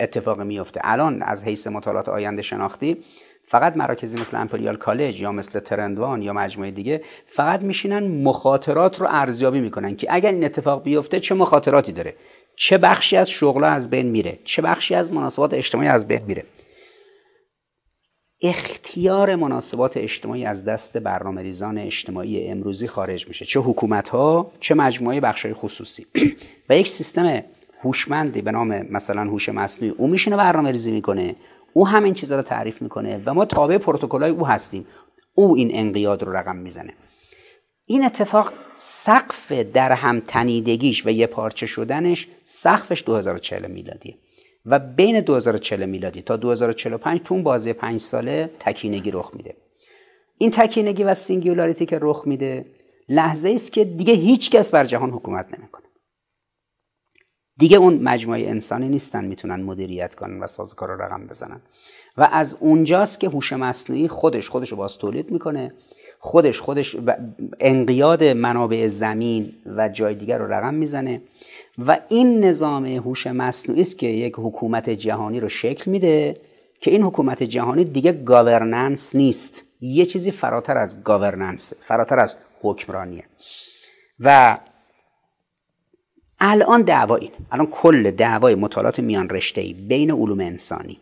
اتفاقی میفته الان از حیث مطالعات آینده شناختی فقط مراکزی مثل امپریال کالج یا مثل ترندوان یا مجموعه دیگه فقط میشینن مخاطرات رو ارزیابی می‌کنن که اگر این اتفاق بیفته چه مخاطراتی داره؟ چه بخشی از شغلا از بین میره؟ چه بخشی از مناسبات اجتماعی از بین میره؟ اختیار مناسبات اجتماعی از دست برنامه ریزان اجتماعی امروزی خارج میشه. چه حکومت ها چه مجموعه بخش خصوصی. و یک سیستم هوشمندی به نام مثلا هوش مصنوعی او میشینه برنامه ریزی می‌کنه. او همین چیزا رو تعریف می‌کنه و ما تابع پروتکل‌های او هستیم. او این انقیاد رو رقم می‌زنه. این اتفاق سقف در هم تنیدگیش و یه پارچه شدنش سقفش 2040 میلادیه. و بین 2040 میلادی تا 2045 تو اون بازه پنج ساله تکینگی رخ میده. این تکینگی و singularity که رخ میده لحظه است که دیگه هیچ کس بر جهان حکومت نمی‌کنه. دیگه اون مجموعه انسانی نیستن می‌تونن مدیریت کنن و سازوکار رو رقم بزنن. و از اونجاست که هوش مصنوعی خودش خودش رو باز تولید می‌کنه. خودش خودش انقیاد منابع زمین و جای دیگر رو رقم می‌زنه. و این نظام هوش مصنوعی است که یک حکومت جهانی رو شکل میده که این حکومت جهانی دیگه گاورننس نیست. یه چیزی فراتر از گاورننس فراتر از حکمرانیه. و الان دعوا این الان کل دعوای مطالعات میان رشته بین علوم انسانی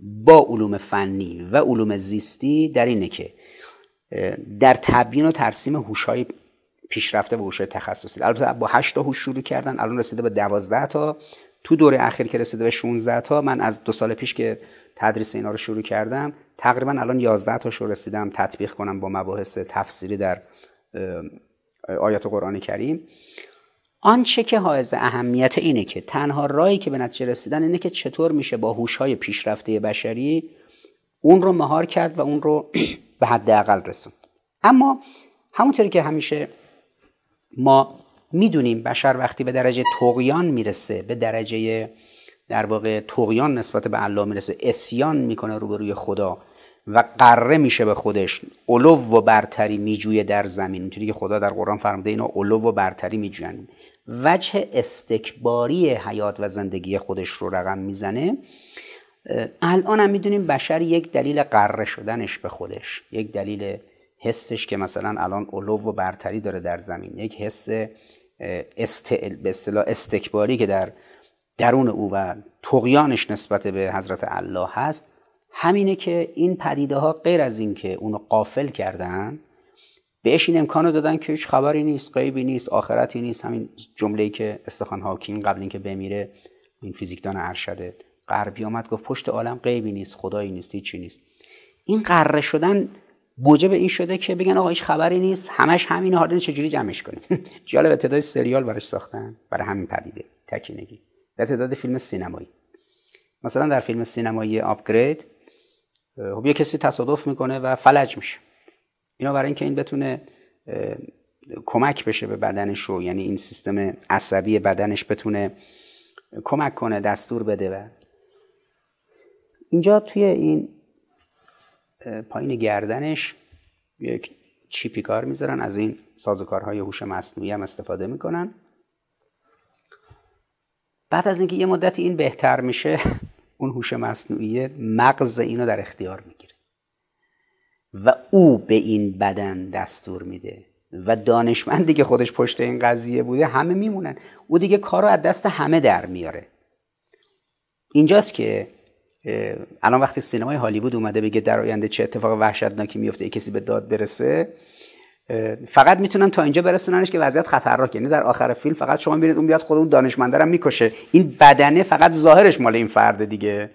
با علوم فنی و علوم زیستی در اینه که در تبیین و ترسیم هوش‌های پیشرفته و هوش‌های تخصصی. البته با 8 تا هوش شروع کردن الان رسیده به 12 تا. تو دوره اخیر که رسیده به 16 تا من از دو سال پیش که تدریس اینا رو شروع کردم تقریبا الان 11 تاش رو رسیدم تطبیق کنم با مباحث تفسیری در آیات قرآن کریم. آنچه که حائز اهمیت اینه که تنها رایی که به نتیجه رسیدن اینه که چطور میشه با هوش‌های پیشرفته بشری اون رو مهار کرد و اون رو به حداقل رسوند. اما همونطوری که همیشه ما می‌دونیم بشر وقتی به درجه تقیان می‌رسه به درجه در واقع تقیان نسبت به الله می‌رسه اسیان می‌کنه روبروی خدا و قره میشه به خودش علو و برتری میجویه در زمین. اینطوری که خدا در قرآن فرموده اینا علو و برتری میجوین وجه استکباری حیات و زندگی خودش رو رقم می‌زنه. الان هم می‌دونیم بشر یک دلیل قره شدنش به خودش. یک دلیل حسش که مثلا الان علو و برتری داره در زمین. یک حس استعل به اصطلاح استکباری که در درون او و تقیانش نسبت به حضرت الله هست. همینه که این پدیده ها غیر از اینکه اونو قافل کردن بهش این امکانو دادن که هیچ خبری نیست غیبی نیست آخرتی نیست. همین جمله که استفان هاکینگ قبل اینکه بمیره این فیزیکدان ارشد غربی آمد گفت پشت عالم غیبی نیست خدایی نیست هیچی نیست. این قره شدن موجب این شده که بگن آقا هیچ خبری نیست همش همین حالا چجوری جمعش کنیم؟ جالب تعداد سریال براش ساختن برای همین پدیده تکینگی. در تعداد فیلم سینمایی. مثلا در فیلم سینمایی آپگرید خب یه کسی تصادف می‌کنه و فلج میشه. اینا برای اینکه این بتونه کمک بشه به بدنش رو یعنی این سیستم عصبی بدنش بتونه کمک کنه دستور بده و اینجا توی این پایین گردنش یک چیپی کار می‌ذارن. از این سازوکارهای هوش مصنوعی هم استفاده می‌کنن. بعد از اینکه یه مدتی این بهتر میشه اون هوش مصنوعی مغز اینو در اختیار می‌گیره. و او به این بدن دستور میده. و دانشمندی که خودش پشت این قضیه بوده همه میمونن. او دیگه کار رو از دست همه در میاره. اینجاست که الان وقتی سینمای هالیوود اومده بگه در آینده چه اتفاق وحشتناکی میفته ای کسی به داد برسه فقط می‌تونن تا اینجا برسوننش که وضعیت خطرناکه یعنی در آخر فیلم فقط شما می‌بینید اون بیاد خود اون دانشمنده می‌کشه. این بدنه فقط ظاهرش مال این فرد دیگه.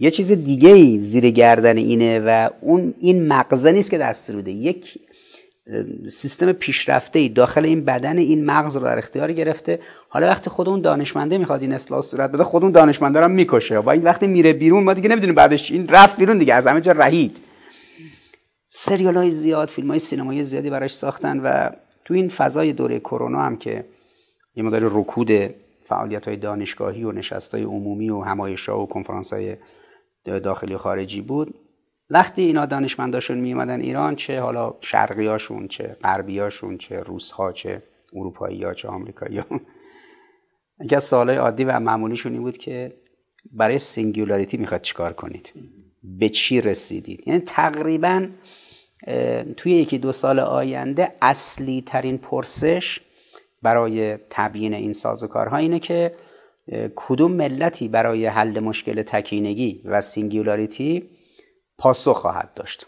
یه چیز دیگه ای زیر گردن اینه و اون این مغزه نیست که دستور بده یک سیستم پیشرفته ای داخل این بدن این مغز رو در اختیار گرفته. حالا وقتی خود اون دانشمنده می‌خواد این اصلاح صورت بده خود اون دانشمنده رو می‌کشه. و این وقتی میره بیرون ما دیگه نمی‌دونیم بعدش این رفت بیرون دیگه از همه جا رهید. سریال های زیاد فیلم های سینمایی زیادی براش ساختن و تو این فضای دوره کرونا هم که یه مدار رکود فعالیت های دانشگاهی و نشست های عمومی و همایش ها و کنفرانس های داخلی و خارجی بود. وقتی اینا دانشمنداشون می ایران چه حالا شرقیاشون چه غربیاشون چه روسها چه اروپایی ها چه آمریکایی ها یکی سوالای عادی و معمولیشون این بود که برای singularity می‌خواد چیکار کنید؟ به چی رسیدید؟ یعنی تقریبا توی یکی دو سال آینده اصلی ترین پرسش برای تبیین این سازوکارها اینه که کدوم ملتی برای حل مشکل تکینگی و singularity پاسخ خواهد داشت؟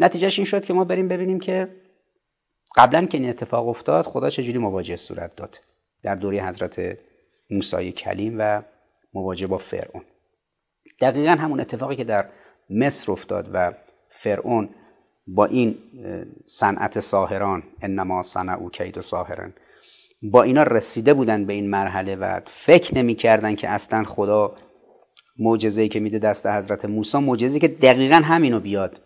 نتیجهش این شد که ما بریم ببینیم که قبلا که این اتفاق افتاد خدا چجوری مواجه صورت داد در دوره حضرت موسی کلیم و مواجه با فرعون. دقیقا همون اتفاقی که در مصر افتاد و فرعون با این صنعت ساهران انما صنعوا کید و ساهرن با اینا رسیده بودن به این مرحله و فکر نمی‌کردن که اصلا خدا معجزه‌ای که میده دست حضرت موسی معجزه‌ای که دقیقا همینو بیاد.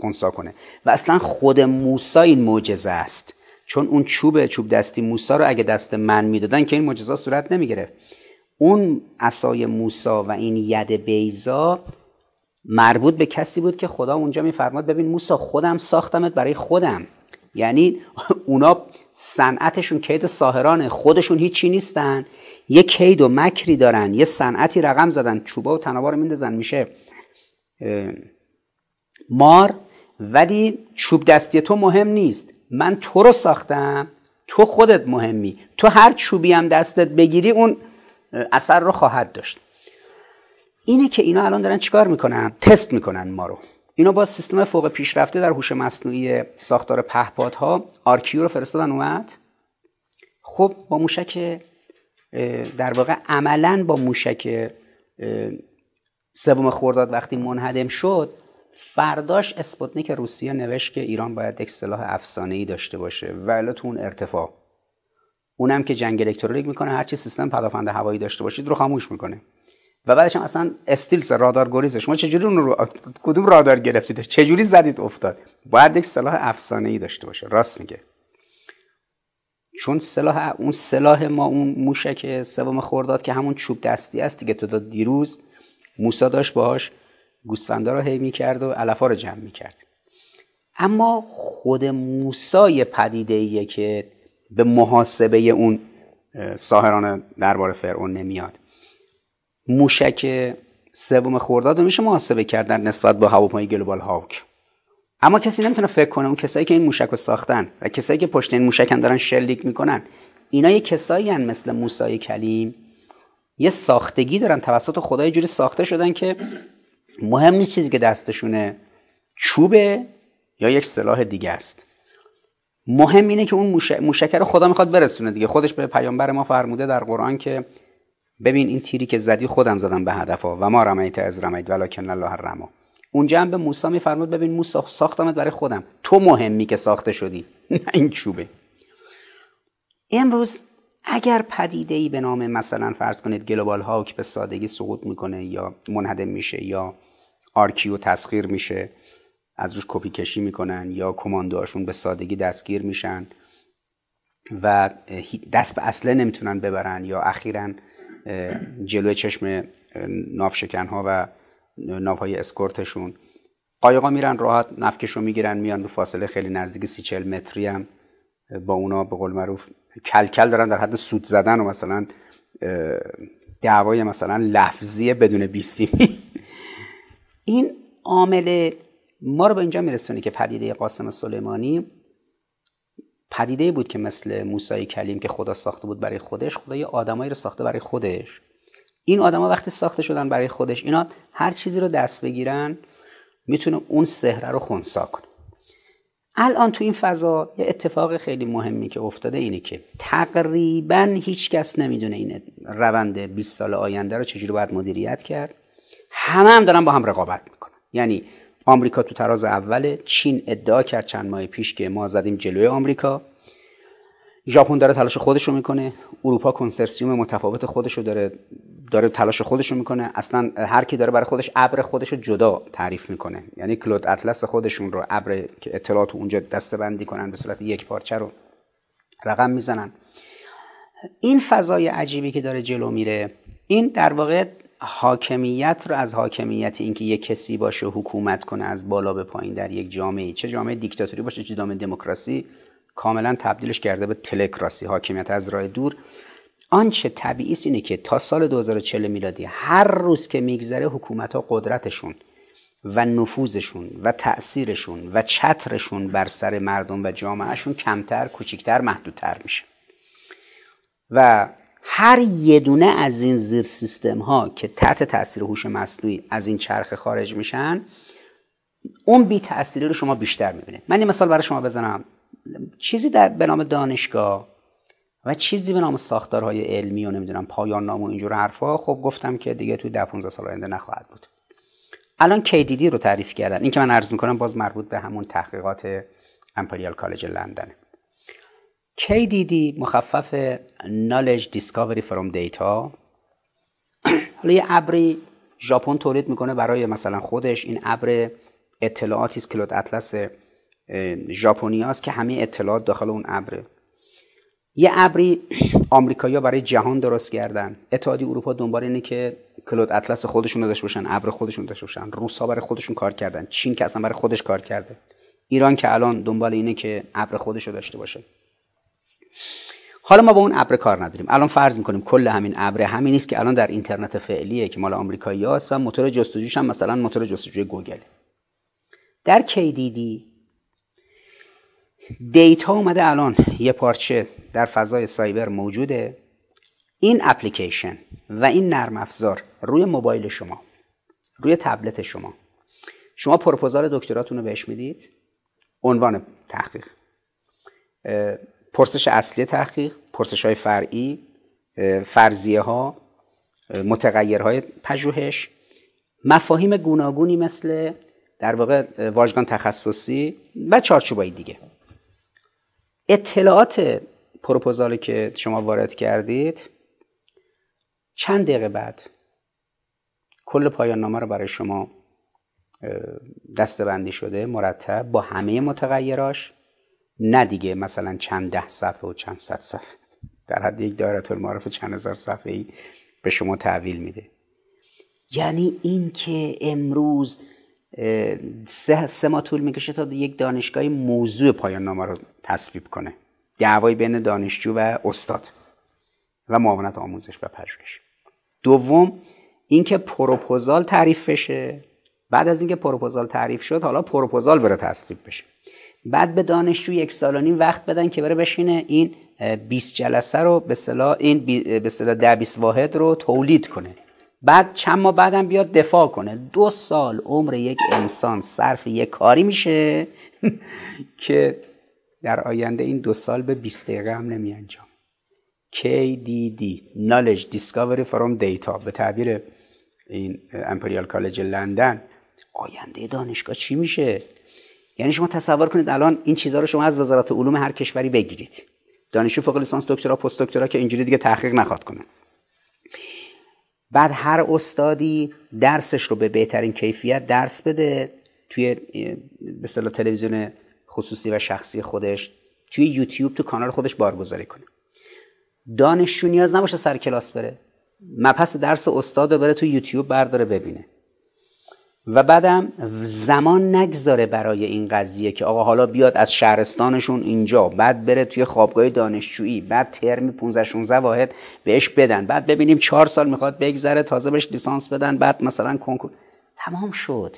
خونسا کنه. و اصلا خود موسی این معجزه است. چون اون چوب چوب دستی موسی رو اگه دست من می‌دادن که این معجزه صورت نمی‌گرفت. اون عصای موسی و این ید بیزا مربوط به کسی بود که خدا اونجا میفرماد ببین موسی خودم ساختمت برای خودم. یعنی اونا صنعتشون کید ساهرانه خودشون هیچی نیستن. یه کید و مکری دارن یه صنعتی رقم زدن چوبا و تنابا رو میندازن میشه مار ولی چوب دستی تو مهم نیست. من تو رو ساختم تو خودت مهمی. تو هر چوبی هم دستت بگیری اون اثر رو خواهد داشت. اینه که اینا الان دارن چیکار می‌کنن؟ تست می‌کنن ما رو. اینا با سیستم فوق پیشرفته در هوش مصنوعی ساختار پهپادها RQ رو فرستادن اومد. خب با موشک در واقع عملا با موشک سوم خورداد وقتی منهدم شد فرداش اسپوتنیک روسیه نوشت که ایران باید یک سلاح افسانه ای داشته باشه. و تو اون ارتفاع. اونم که جنگ الکترونیک می‌کنه هرچی سیستم پدافند هوایی داشته باشید رو خاموش می‌کنه. و بعدش هم اصلا stealth رادار گریز شما چجوری اون رو کدوم رادار گرفتید؟ چجوری زدید افتاد؟ باید یک سلاح افسانه ای داشته باشه. راست میگه. چون سلاح اون سلاح ما اون موشک سوم خورداد که همون چوب دستی است دیگه تو دیروز موسا داشت باهاش گوسفندا رو هی می‌کرد و علفا رو جمع می‌کرد. اما خود موسای پدیده ایه که به محاسبه اون ساهران دربار فرعون نمیاد. موشک سوم خورداد رو میشه محاسبه کردن نسبت با هواپیمای گلوبال هاوک. اما کسی نمی‌تونه فکر کنه اون کسایی که این موشک رو ساختن و کسایی که پشت این موشکن دارن شلیک می‌کنن اینا یه کسایی هن مثل موسای کلیم. یه ساختگی دارن توسط خدای جوری ساخته شدن که مهم نیست چیزی که دستشونه چوبه یا یک سلاح دیگه است. مهم اینه که اون موشک رو خدا می‌خواد برسونه دیگه. خودش به پیامبر ما فرموده در قرآن که ببین این تیری که زدی خودم زدم به هدفها و ما رمیت اذ رمیت ولکن الله رمی اونجا هم به موسی میفرمود ببین موسی ساختمت برای خودم. تو مهمی که ساخته شدی نه این چوبه. امروز اگر پدیده ای به نام مثلا فرض کنید Global Hawk به سادگی سقوط می‌کنه یا منهدم میشه یا RQ تسخیر میشه از روش کپی کشی می‌کنن یا کماندوهاشون به سادگی دستگیر میشن و دست به اصله نمی‌تونن ببرن یا اخیرا جلوی چشم نافشکن ها و ناوهای اسکورتشون. قایقا میرن راحت نفکشو می‌گیرن میان به فاصله خیلی نزدیک سی چل متری هم با اونا به قول معروف کلکل دارن در حد سود زدن و مثلا دعوای مثلا لفظی بدون بیسیمی این عامل ما رو به اینجا میرسونه که پدیده قاسم سلیمانی پدیده بود که مثل موسی کلیم که خدا ساخته بود برای خودش خدا یه آدمایی رو ساخته برای خودش. این آدما وقتی ساخته شدن برای خودش اینا هر چیزی رو دست بگیرن می‌تونه اون سهره رو خونسا کنه. الان تو این فضا یه اتفاق خیلی مهمی که افتاده اینه که تقریبا هیچ کس نمی‌دونه این روند 20 سال آینده رو چجوری باید مدیریت کرد. همه هم دارن با هم رقابت می‌کنن. یعنی آمریکا تو تراز اوله چین ادعا کرد چند ماه پیش که ما زدیم جلوی آمریکا. ژاپن داره تلاش خودش رو می‌کنه. اروپا کنسرسیوم متفاوت خودش رو داره داره تلاش خودش رو می‌کنه. اصلا هر کی داره برای خودش ابر خودش رو جدا تعریف می‌کنه. یعنی کلود اطلس خودشون رو ابر که اطلاعات اونجا دسته بندی کنن به صورت یک پارچه رو رقم می‌زنن. این فضای عجیبی که داره جلو میره این در واقع حاکمیت رو از حاکمیت اینکه یک کسی باشه حکومت کنه از بالا به پایین در یک جامعه. چه جامعه دیکتاتوری باشه چه جامعه دموکراسی کاملا تبدیلش کرده به تلکراسی. حاکمیت از راه دور آنچه طبیعی اینه که تا سال 2040 میلادی هر روز که میگذره حکومت ها قدرتشون و نفوذشون و تأثیرشون و چترشون بر سر مردم و جامعهشون کمتر، کوچکتر، محدودتر میشه. و هر یه دونه از این زیر سیستم ها که تحت تاثیر هوش مصنوعی از این چرخه خارج میشن اون بی تأثیری رو شما بیشتر می‌بینید. من یه مثال برای شما بزنم. چیزی در به نام دانشگاه و چیزی به نام ساختارهای علمی و نمی‌دونم پایان نام و اینجور حرفا خب گفتم که دیگه توی ده 15 سال آینده نخواهد بود. الان KDD رو تعریف کردن. این که من عرض می‌کنم باز مربوط به همون تحقیقات امپریال کالج لندنه KDD مخفف Knowledge Discovery from Data. حالا یه ابری ژاپن تولید می‌کنه برای مثلا خودش. این ابر اطلاعاتی است کلود اطلس ژاپنی است که همه اطلاعات داخل اون ابره. یه ابری آمریکایی‌ها برای جهان درست کردن. اتحادیه اروپا دنبال اینه که کلود اطلس خودشون داشته باشن ابر خودشون داشته باشن روسا برای خودشون کار کردن چین که اصلا برای خودش کار کرده. ایران که الان دنبال اینه که ابر خودش رو داشته باشه. حالا ما با اون ابر کار نداریم. الان فرض می‌کنیم کل همین ابر همین نیست که الان در اینترنت فعلیه که مال آمریکایی است و موتور جستجوش هم مثلا موتور جستجوی گوگل. در KDD data اومده الان یه پارچه در فضای سایبر موجوده. این اپلیکیشن و این نرم افزار روی موبایل شما روی تبلت شما. شما پروپوزال دکتراتون رو بهش می‌دید. عنوان تحقیق. پرسش اصلی تحقیق پرسش های فرعی فرضیه ها متغیرهای پژوهش. مفاهیم گوناگونی مثل در واقع واژگان تخصصی و چارچوبای دیگه. اطلاعات پروپوزالی که شما وارد کردید چند دقیقه بعد کل پایان نامه رو برای شما دستبندی شده مرتب با همه متغیراش نه دیگه مثلا چند ده صفحه و چند صد صفحه. در حد یک دایره المعارف چند هزار صفحه ای به شما تحویل میده. یعنی این که امروز سه, سه ماه طول می‌کشه تا یک دانشگاهی موضوع پایان نامه رو تصویب کنه. دعوای بین دانشجو و استاد و معاونت آموزش و پژوهش. دوم اینکه پروپوزال تعریف بشه. بعد از اینکه پروپوزال تعریف شد حالا پروپوزال بره تصویب بشه. بعد به دانشجو یک سال و نیم وقت بدن که بره بشینه این 20 جلسه رو به اصطلاح این به اصطلاح 10 20 واحد رو تولید کنه. بعد چند ماه بعدم بیاد دفاع کنه. دو سال عمر یک انسان صرف یک کاری میشه که در آینده این دو سال به 20 دقیقه هم نمی انجام. KDD Knowledge Discovery from Data. به تعبیر این امپریال کالج لندن آینده دانشگاه چی میشه؟ یعنی شما تصور کنید الان این چیزها رو شما از وزارت علوم هر کشوری بگیرید. دانشجو فوق لیسانس دکترا پست دکترا که اینجوری دیگه تحقیق نخواد کنه. بعد هر استادی درسش رو به بهترین کیفیت درس بده. توی به تلویزیون خصوصی و شخصی خودش توی یوتیوب تو کانال خودش بارگذاری کنه. دانشجو نیاز نباشه سر کلاس بره. مبحث درس استاد رو بره تو یوتیوب برداره ببینه. و بعدم زمان نگذاره برای این قضیه که آقا حالا بیاد از شهرستانشون اینجا بعد بره توی خوابگاه دانشجویی بعد ترمی 15 16 واحد بهش بدن بعد ببینیم چهار سال می‌خواد بگذره تازه بهش لیسانس بدن بعد مثلا کنکور. تمام شد.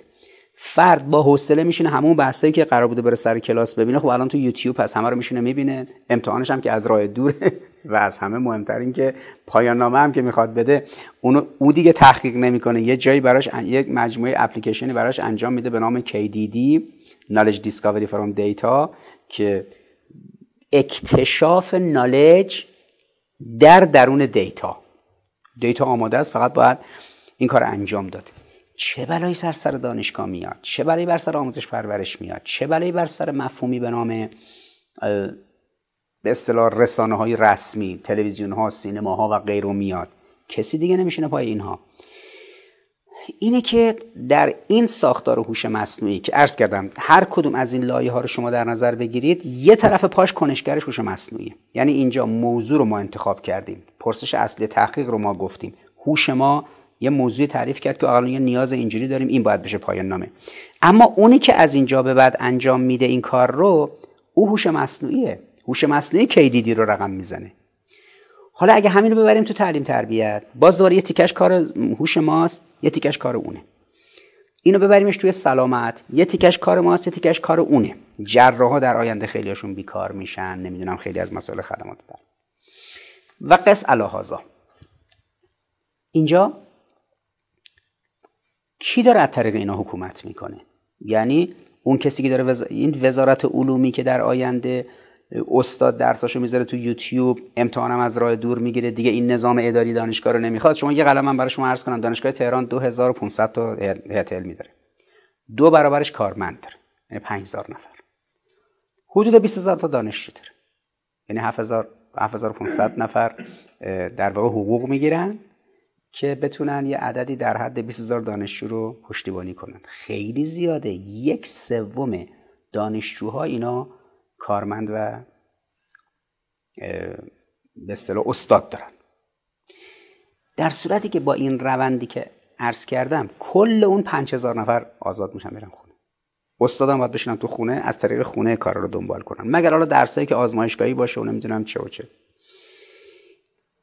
فرد با حوصله میشینه همون بحثایی که قرار بوده بره سر کلاس ببینه. خب الان تو یوتیوب هست همه رو میشینه می‌بینه. امتحانش هم که از راه دوره و از همه مهمتر این که پایان نامه هم که می‌خواد بده اونو او دیگه تحقیق نمی‌کنه. یه جایی براش یک مجموعه اپلیکیشنی براش انجام میده به نام KDD Knowledge Discovery from Data که اکتشاف نالج در درون دیتا دیتا آماده است فقط باید این کار انجام داد چه بلایی سر سر دانشگاه میاد؟ چه بلایی بر سر آموزش پرورش میاد؟ چه بلایی بر سر مفهومی به نام به اصطلاح رسانه های رسمی تلویزیون ها سینما ها و غیره میاد؟ کسی دیگه نمیشینه پای اینها. اینه که در این ساختار هوش مصنوعی که عرض کردم هر کدوم از این لایه ها رو شما در نظر بگیرید یه طرف پاش کنشگرش هوش مصنوعی یعنی اینجا موضوع رو ما انتخاب کردیم. پرسش اصلی تحقیق رو ما گفتیم. هوش ما یه موضوع تعریف کرد که یه نیاز اینجوری داریم این باید بشه پایان نامه. اما اونی که از اینجا به بعد انجام میده این کار رو او هوش مصنوعیه. هوش مصنوعی کیدیدی رو رقم می‌زنه. حالا اگه همین رو ببریم تو تعلیم تربیت باز دوباره یه تیکش کار هوش ماست یه تیکش کار اونه. اینو ببریمش توی سلامت یه تیکش کار ماست یه تیکش کار اونه. جراحا در آینده خیلیشون بیکار میشن نمی‌دونم خیلی از مسائل خدمات. دارن و قص الهازا اینجا کی داره از طریق اینا حکومت می‌کنه؟ یعنی اون کسی که داره این وزارت علومی که در آینده استاد درساشو می‌ذاره تو یوتیوب امتحانم از راه دور می‌گیره دیگه این نظام اداری دانشگاه رو نمی‌خواد. شما یه قلم من برای شما عرض کنم دانشگاه تهران 2500 تا هیئت علمی داره دو برابرش کارمند داره یعنی 5000 نفر. حدود 20000 تا دانشجو داره یعنی 7000 7500 نفر در واقع حقوق می‌گیرن. که بتونن یه عددی در حد 20000 دانشجو رو پشتیبانی کنن. خیلی زیاده. یک سوم دانشجوها اینا کارمند و به اصطلاح استاد دارن. در صورتی که با این روندی که عرض کردم کل اون 5000 نفر آزاد میشن میرن خونه. استادم باید بشینن تو خونه از طریق خونه کار رو دنبال کنن. مگر حالا درسایی که آزمایشگاهی باشه و نمی‌دونم چه و چه.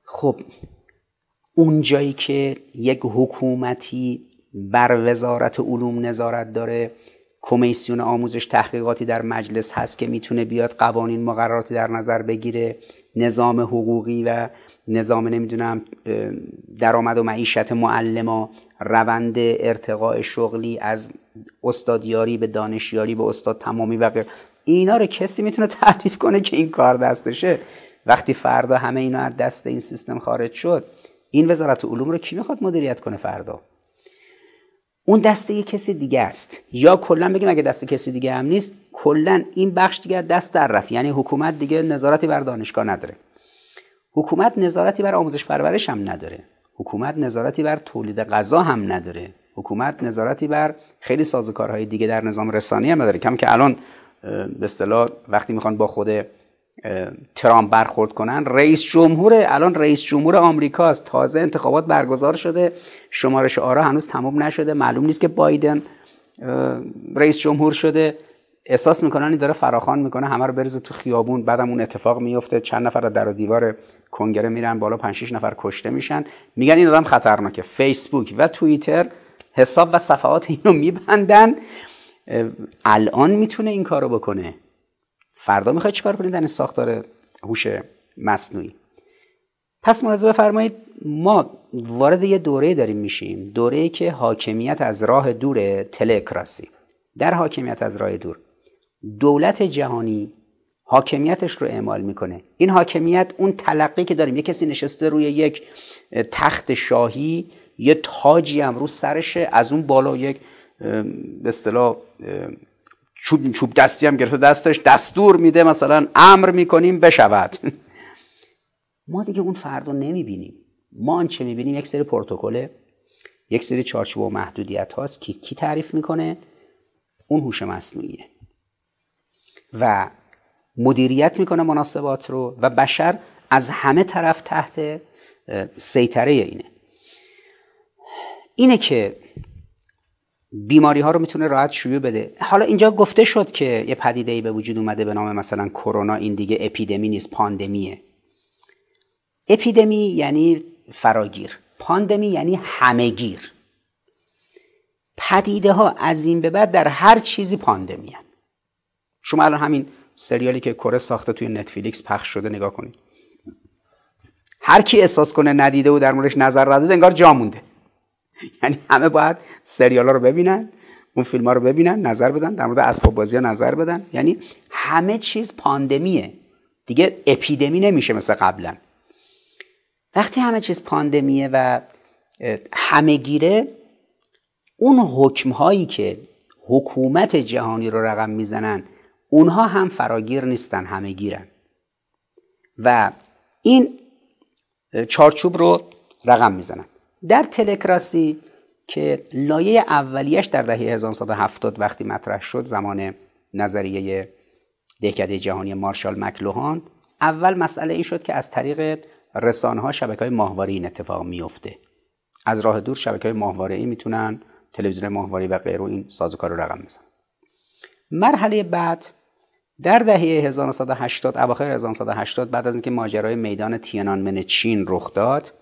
خب اون جایی که یک حکومتی بر وزارت علوم نظارت داره کمیسیون آموزش تحقیقاتی در مجلس هست که می‌تونه بیاد قوانین مقرراتی در نظر بگیره نظام حقوقی و نظام نمی‌دونم درآمد و معیشت معلما روند ارتقاء شغلی از استادیاری به دانشیاری به استاد تمامی و غیر اینا رو کسی می‌تونه تعریف کنه که این کار دستشه؟ وقتی فردا همه اینا از دست این سیستم خارج شد این وزارت علوم رو کی می‌خواد مدیریت کنه فردا؟ اون دسته یه کسی دیگه است. یا کلا بگیم اگه دست کسی دیگه هم نیست کلا این بخش دیگه دست در رفت. یعنی حکومت دیگه نظارتی بر دانشگاه نداره. حکومت نظارتی بر آموزش پرورش هم نداره. حکومت نظارتی بر تولید غذا هم نداره. حکومت نظارتی بر خیلی سازوکارهای دیگه در نظام رسانی هم نداره. کم که الان به اصطلاح وقتی می‌خوان با خود ترامپ برخورد کنن. رئیس جمهور الان رئیس جمهور آمریکاست تازه انتخابات برگزار شده. شمارش آرا هنوز تمام نشده. معلوم نیست که بایدن رئیس جمهور شده. احساس می‌کنن این داره فراخان می‌کنه. همه رو بریزه تو خیابون. بعدم اون اتفاق میفته چند نفر در و دیوار کنگره میرن بالا. 5 6 نفر کشته میشن. میگن این آدم خطرناکه. فیسبوک و توییتر حساب و صفحات اینو میبندن. الان می‌تونه این کارو بکنه. فردا می‌خوای چیکار کنید در ساختار هوش مصنوعی. پس ملاحظه بفرمایید ما وارد یه دوره داریم میشیم. دوره که حاکمیت از راه دور تلکراسی. در حاکمیت از راه دور دولت جهانی حاکمیتش رو اعمال می‌کنه. این حاکمیت اون تلقی که داریم یه کسی نشسته روی یک تخت شاهی یه تاجی هم رو سرشه از اون بالا یک به اصطلاح چوب, چوب دستی هم گرفته دستش دستور میده مثلا امر می‌کنیم بشود. ما دیگه اون فردا نمی‌بینیم. ما آنچه می‌بینیم؟ یک سری پروتکل یک سری چارچوب و محدودیت هاست که کی تعریف می‌کنه؟ اون هوش مصنوعیه. و مدیریت می‌کنه مناسبات رو و بشر از همه طرف تحت سیطره اینه. اینه که بیماری ها رو می‌تونه راحت شیوع بده. حالا اینجا گفته شد که یه پدیده ای به وجود اومده به نام مثلا کرونا این دیگه اپیدمی نیست پاندمیه. اپیدمی یعنی فراگیر. پاندمی یعنی همهگیر. پدیده ها از این به بعد در هر چیزی پاندمی هن. شما الان همین سریالی که کره ساخته توی نتفلیکس پخش شده نگاه کنید. هر کی احساس کنه ندیده و در موردش نظر نداده انگار جا مونده. یعنی همه باید سریال ها رو ببینن اون فیلم ها رو ببینن نظر بدن در مورد اسباب بازی ها نظر بدن. یعنی همه چیز پاندمیه. دیگه اپیدمی نمیشه مثل قبلا وقتی همه چیز پاندمیه و همه گیره اون حکم هایی که حکومت جهانی رو رقم می‌زنن اونها هم فراگیر نیستن همه گیرن. و این چارچوب رو رقم می‌زنن. در تلکراسی که لایه اولیش در دهه 1970 وقتی مطرح شد زمان نظریه دهکده جهانی مارشال مکلوهان اول مسئله این شد که از طریق رسانه ها شبکه های ماهواره این اتفاق میفته از راه دور شبکه های ماهواره ای می‌تونن تلویزیون ماهواره و غیره این سازوکار رو رقم بزنن. مرحله بعد در دهه 1980 اواخر 1980 بعد از اینکه ماجرای میدان تیانانمن چین رخ داد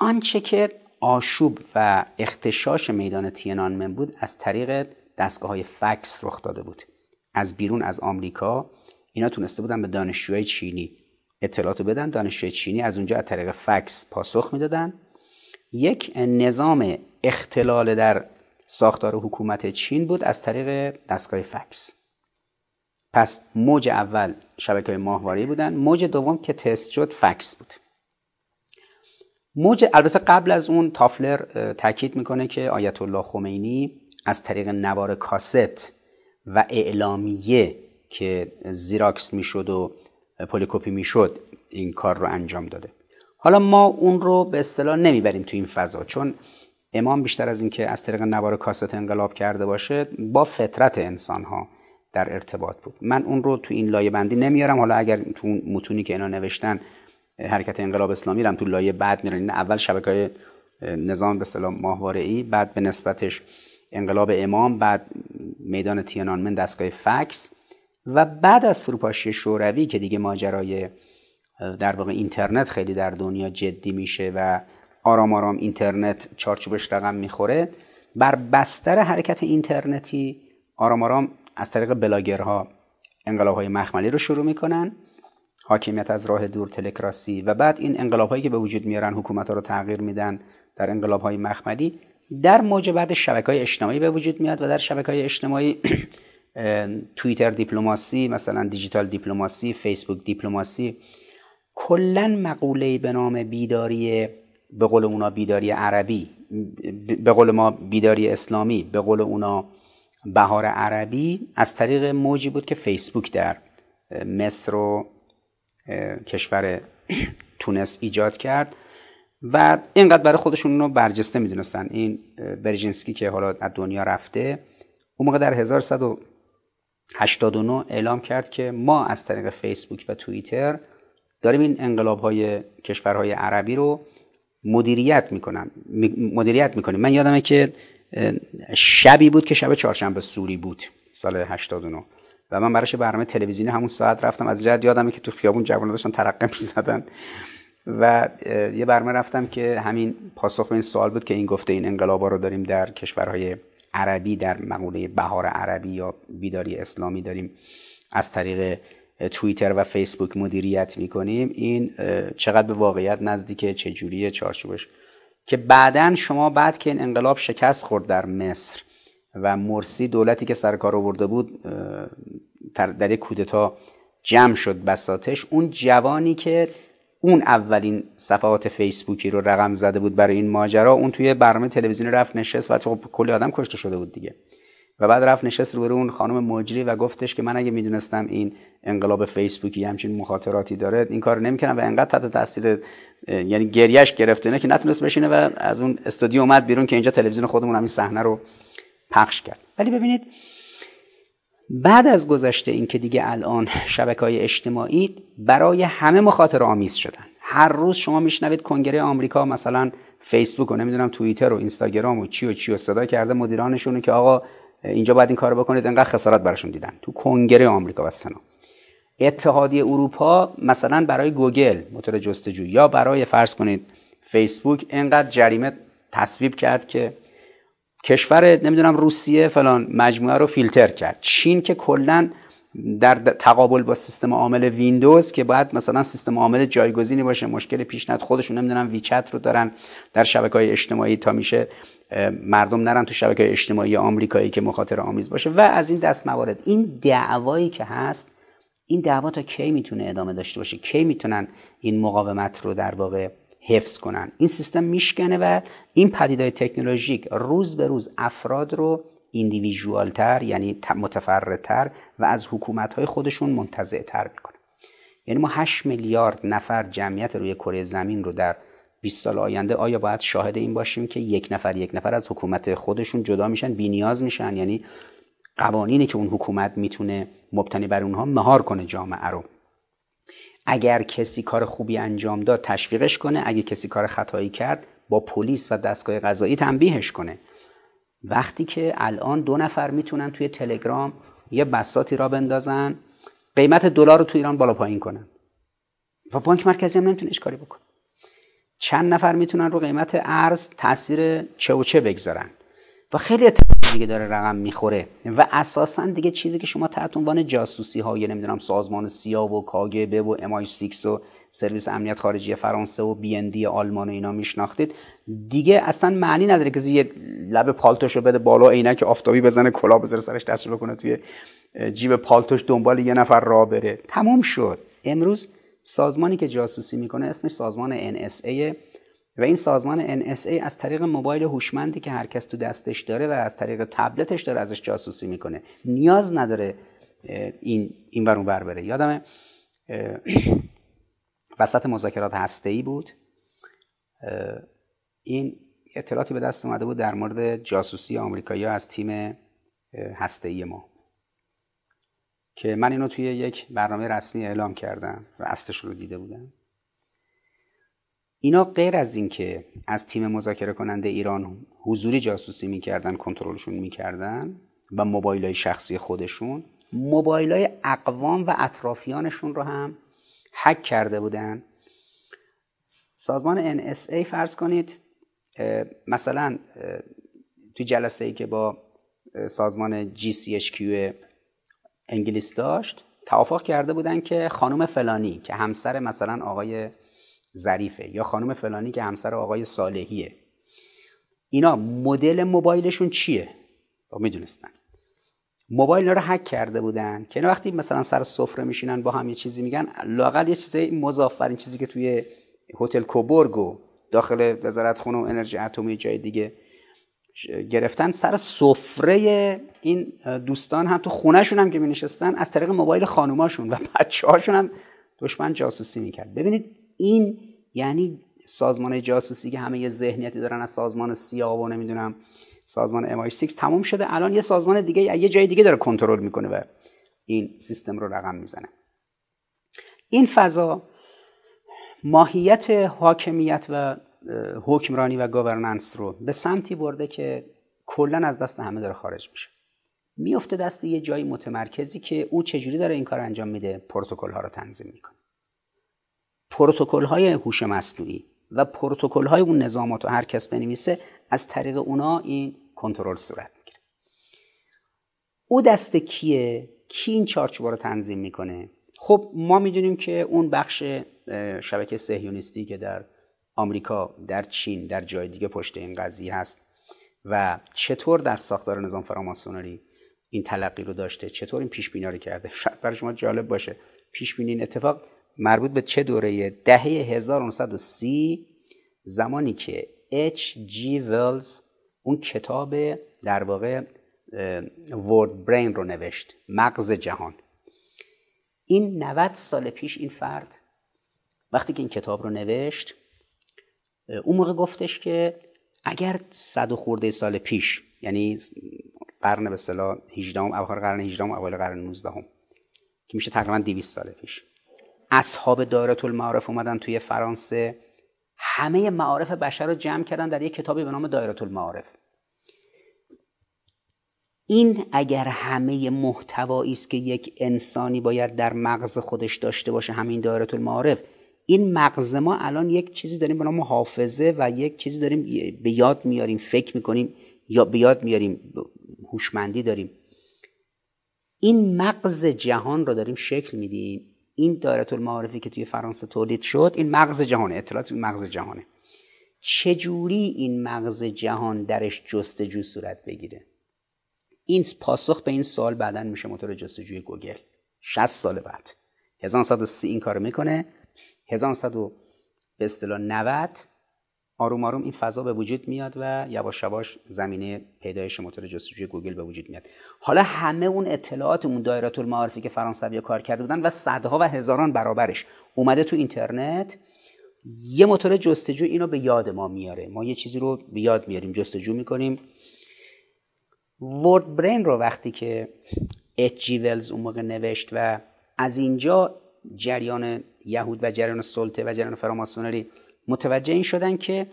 آنچه که آشوب و اختشاش میدان تیانانمن بود از طریق دستگاه های فکس رخ داده بود. از بیرون از آمریکا اینا تونسته بودن به دانشجوهای چینی اطلاعاتو بدن. دانشجوی چینی از اونجا از طریق فکس پاسخ می‌دادن. یک نظام اختلال در ساختار حکومت چین بود از طریق دستگاه فکس. پس موج اول شبکه های ماهواره بودن. موج دوم که تست شد فکس بود. موج البته قبل از اون تافلر تاکید می‌کنه که آیت الله خمینی از طریق نوار کاست و اعلامیه که زیراکس می‌شد و پولیکوپی می‌شد این کار رو انجام داده. حالا ما اون رو به اصطلاح نمی‌بریم تو این فضا چون امام بیشتر از اینکه از طریق نوار کاست انقلاب کرده باشه با فطرت انسان ها در ارتباط بود. من اون رو تو این لایه بندی نمیارم. حالا اگر تو متونی که اینا نوشتن حرکت انقلاب اسلامی رم تو لایه بعد میرن. اول شبکه های نظام به اصطلاح ماهواره ای بعد به نسبتش انقلاب امام بعد میدان تیانانمن دستگاه فکس و بعد از فروپاشی شوروی که دیگه ماجرای در واقع اینترنت خیلی در دنیا جدی میشه و آرام آرام اینترنت چارچوبش رقم می‌خوره بر بستر حرکت اینترنتی آرام آرام از طریق بلاگرها انقلاب های مخملی رو شروع می‌کنن. حاکمیت از راه دور تلکراسی. و بعد این انقلاب هایی که به وجود میارن حکومت ها رو تغییر میدن در انقلاب های مخملی در موج بعد شبکه های اجتماعی به وجود میاد و در شبکه های اجتماعی توییتر دیپلماسی مثلا دیجیتال دیپلماسی فیسبوک دیپلماسی کلا مقوله به نام بیداری به قول اونا بیداری عربی به قول ما بیداری اسلامی به قول اونا بهار عربی از طریق موجی بود که فیسبوک در مصر و کشور تونس ایجاد کرد و اینقدر برای خودشون رو برجسته می‌دونستن. این برژینسکی که حالا از دنیا رفته اون موقع در 1189 اعلام کرد که ما از طریق فیسبوک و توییتر داریم این انقلاب های کشورهای عربی رو مدیریت می‌کنم مدیریت می‌کنیم. من یادمه که شبی بود که شب چهارشنبه سوری بود سال 89 و من براش برنامه تلویزیونی همون ساعت رفتم. از جد یادمه که تو خیابون جوانان داشتن ترقه زدن و یه برنامه رفتم که همین پاسخ به این سوال بود که این گفته این انقلابا رو داریم در کشورهای عربی در مقوله بهار عربی یا بیداری اسلامی داریم از طریق توییتر و فیسبوک مدیریت می‌کنیم. این چقدر به واقعیت نزدیک چجوریه چارچوبش. که بعدا شما بعد که این انقلاب شکست خورد در مصر و مرسی دولتی که سر کار آورده بود در یک کودتا جمع شد بساتش. اون جوانی که اون اولین صفحات فیسبوکی رو رقم زده بود برای این ماجرا اون توی برنامه تلویزیونی رفت نشست و خب کلی آدم کشته شده بود دیگه. و بعد رفت نشست روی اون خانم مجری و گفتش که من اگه می‌دونستم این انقلاب فیسبوکی همچین مخاطراتی داره این کار نمی‌کنم و انقدر تحت تاثیر یعنی گریش گرفته نه که نتونست بشینه و از اون استودیو اومد بیرون که اینجا تلویزیون خودمون همین صحنه رو پخش کرد. ولی ببینید بعد از گذشته این که دیگه الان شبکه های اجتماعی برای همه مخاطر آمیز شدن. هر روز شما میشنوید کنگره آمریکا مثلا فیسبوک و نمی‌دونم توییتر و اینستاگرام و چی و چی و صدا کرده مدیرانشون که آقا اینجا باید این کارو بکنید انقدر خسارت براشون دیدن. تو کنگره آمریکا و سنا. اتحادیه اروپا مثلا برای گوگل موتور جستجو یا برای فرض کنید فیسبوک انقدر جریمه تصویب کرد که کشور نمی‌دونم روسیه فلان مجموعه رو فیلتر کرد. چین که کلا در تقابل با سیستم عامل ویندوز که باید مثلا سیستم عامل جایگزینی باشه مشکل پیش ند خودشون نمی‌دونم ویچت رو دارن در شبکه های اجتماعی تا میشه مردم نرن تو شبکه اجتماعی آمریکایی که مخاطر آمیز باشه. و از این دست موارد. این دعوایی که هست این دعوا تا کی می‌تونه ادامه داشته باشه؟ کی می‌تونن این مقاومت رو در واقع حفظ کنن. این سیستم میشکنه و این پدیدهای تکنولوژیک روز به روز افراد رو ایندیویژوالتر یعنی متفردتر و از حکومت خودشون منتظع تر می‌کنه. یعنی ما 8 میلیارد نفر جمعیت روی کره زمین رو در 20 سال آینده آیا باید شاهد این باشیم که یک نفر یک نفر از حکومت خودشون جدا میشن نیاز میشن؟ یعنی قوانینی که اون حکومت می‌تونه مبتنی بر اونها مهار کنه جامعه رو. اگر کسی کار خوبی انجام داد تشویقش کنه. اگر کسی کار خطایی کرد با پلیس و دستگاه قضایی تنبیهش کنه. وقتی که الان دو نفر می‌تونن توی تلگرام یه بساتی را بندازن قیمت دلار رو تو ایران بالا پایین کنن. و بانک مرکزی هم نمی‌تونه کاری بکنه. چند نفر می‌تونن رو قیمت ارز تاثیر چه و چه بگذارن. و خیلی دیگه داره رقم می‌خوره. و اساسا دیگه چیزی که شما تحت عنوان جاسوسی های نمی‌دونم سازمان سیا و کاگبه و امای 6 و سرویس امنیت خارجی فرانسه و بی دی آلمان و اینا میشناختید. دیگه اصلا معنی نداره که یه لب پالتوشو بده بالا که آفتابی بزنه کلا بذاره سرش دست بکنه توی جیب پالتوش دنبال یه نفر راه بره. تموم شد. امروز سازمانی که جاسوسی می‌کنه اسمش سازمان NSA و این سازمان NSA از طریق موبایل هوشمندی که هر کس تو دستش داره و از طریق تبلتش داره ازش جاسوسی می‌کنه. نیاز نداره این این ورون بر بره. یادم وسط مذاکرات هسته بود. این اطلاعاتی به دست اومده بود در مورد جاسوسی آمریکایی از تیم هسته ما. که من اینو توی یک برنامه رسمی اعلام کردم و اصلش رو دیده بودم. اینا غیر از اینکه از تیم مذاکره کننده ایران حضوری جاسوسی می‌کردن کنترلشون می‌کردن و موبایل های شخصی خودشون موبایل های اقوام و اطرافیانشون رو هم حک کرده بودن. سازمان NSA فرض کنید مثلا توی جلسه ای که با سازمان GCHQ انگلیس داشت توافق کرده بودن که خانم فلانی که همسر مثلا آقای ظریفه یا خانم فلانی که همسر آقای صالحیه. اینا مدل موبایلشون چیه؟ خب می‌دونستن. موبایل رو حک کرده بودن که وقتی مثلا سر سفره میشینن با هم یه چیزی میگن لاقل یه چیزی مضاف چیزی که توی هتل کوبورگ و داخل وزارت خونه و انرژی اتمی جای دیگه گرفتن سر سفره این دوستان هم تو خونهشون هم که می نشستن از طریق موبایل خانوماشون و بچه هاشون هم دشمن جاسوسی می‌کرد. ببینید این یعنی سازمان جاسوسی که همه یه ذهنیتی دارن از سازمان سیا و نمی‌دونم سازمان MI6 تموم شده. الان یه سازمان دیگه یه جای دیگه داره کنترل می‌کنه و این سیستم رو رقم می‌زنه. این فضا ماهیت حاکمیت و حکمرانی و گاورننس رو به سمتی برده که کلا از دست همه داره خارج میشه. میفته دست یه جایی متمرکزی که او چجوری داره این کار انجام میده؟ پروتکل ها رو تنظیم می‌کنه. پروتکل های هوش مصنوعی و پروتکل های اون نظامات رو هر کس بنویسه از طریق اونا این کنترل صورت می‌گیره. او دست کیه؟ کی این چارچوبا رو تنظیم می‌کنه؟ خب ما می‌دونیم که اون بخش شبکه سهیونیستی که در آمریکا در چین در جای دیگه پشت این قضیه هست و چطور در ساختار نظام فراماسونری این تلقی رو داشته چطور این پیش رو کرده؟ شاید برای شما جالب باشه. پیش بینی این اتفاق مربوط به چه دوره دهه 1930 زمانی که اچ جی ولز اون کتاب در واقع ورد برین رو نوشت مغز جهان. این 90 سال پیش این فرد وقتی که این کتاب رو نوشت اون موقع گفتش که اگر صد و خورده سال پیش یعنی قرن به اصطلاح 18 اواخر قرن 18 و اوایل قرن 19 که میشه تقریبا 200 سال پیش. اصحاب دایره المعارف اومدن توی فرانسه. همه معارف بشر رو جمع کردن در یک کتابی به نام دایره المعارف. این اگر همه محتوایی است که یک انسانی باید در مغز خودش داشته باشه همین دایره المعارف این مغز ما الان یک چیزی داریم به نام حافظه و یک چیزی داریم به یاد میاریم فکر می‌کنیم یا به یاد میاریم هوشمندی داریم. این مغز جهان رو داریم شکل میدیم. این دایره المعارفی که توی فرانسه تولید شد این مغز جهانه. اطلاعات مغز جهانه. چجوری این مغز جهان درش جستجو صورت بگیره؟ این پاسخ به این سوال بعدا میشه موتور جستجوی گوگل. 60 سال بعد. 1930 این کارو می‌کنه. 1900 به اصطلاح 90 آروم آروم این فضا به وجود میاد و یواش یواش زمینه پیدایش موتور جستجوی گوگل به وجود میاد. حالا همه اون اطلاعات اون دایره المعارفی که فرانسوی کار کرده بودن و صدها و هزاران برابرش اومده تو اینترنت یه موتور جستجو اینو به یاد ما میاره. ما یه چیزی رو به یاد میاریم جستجو می‌کنیم. ورد برین رو وقتی که اچ جی ولز اون موقع نوشت و از اینجا جریان یهود و جریان سلطه و جریان فراماسونری متوجه این شدن که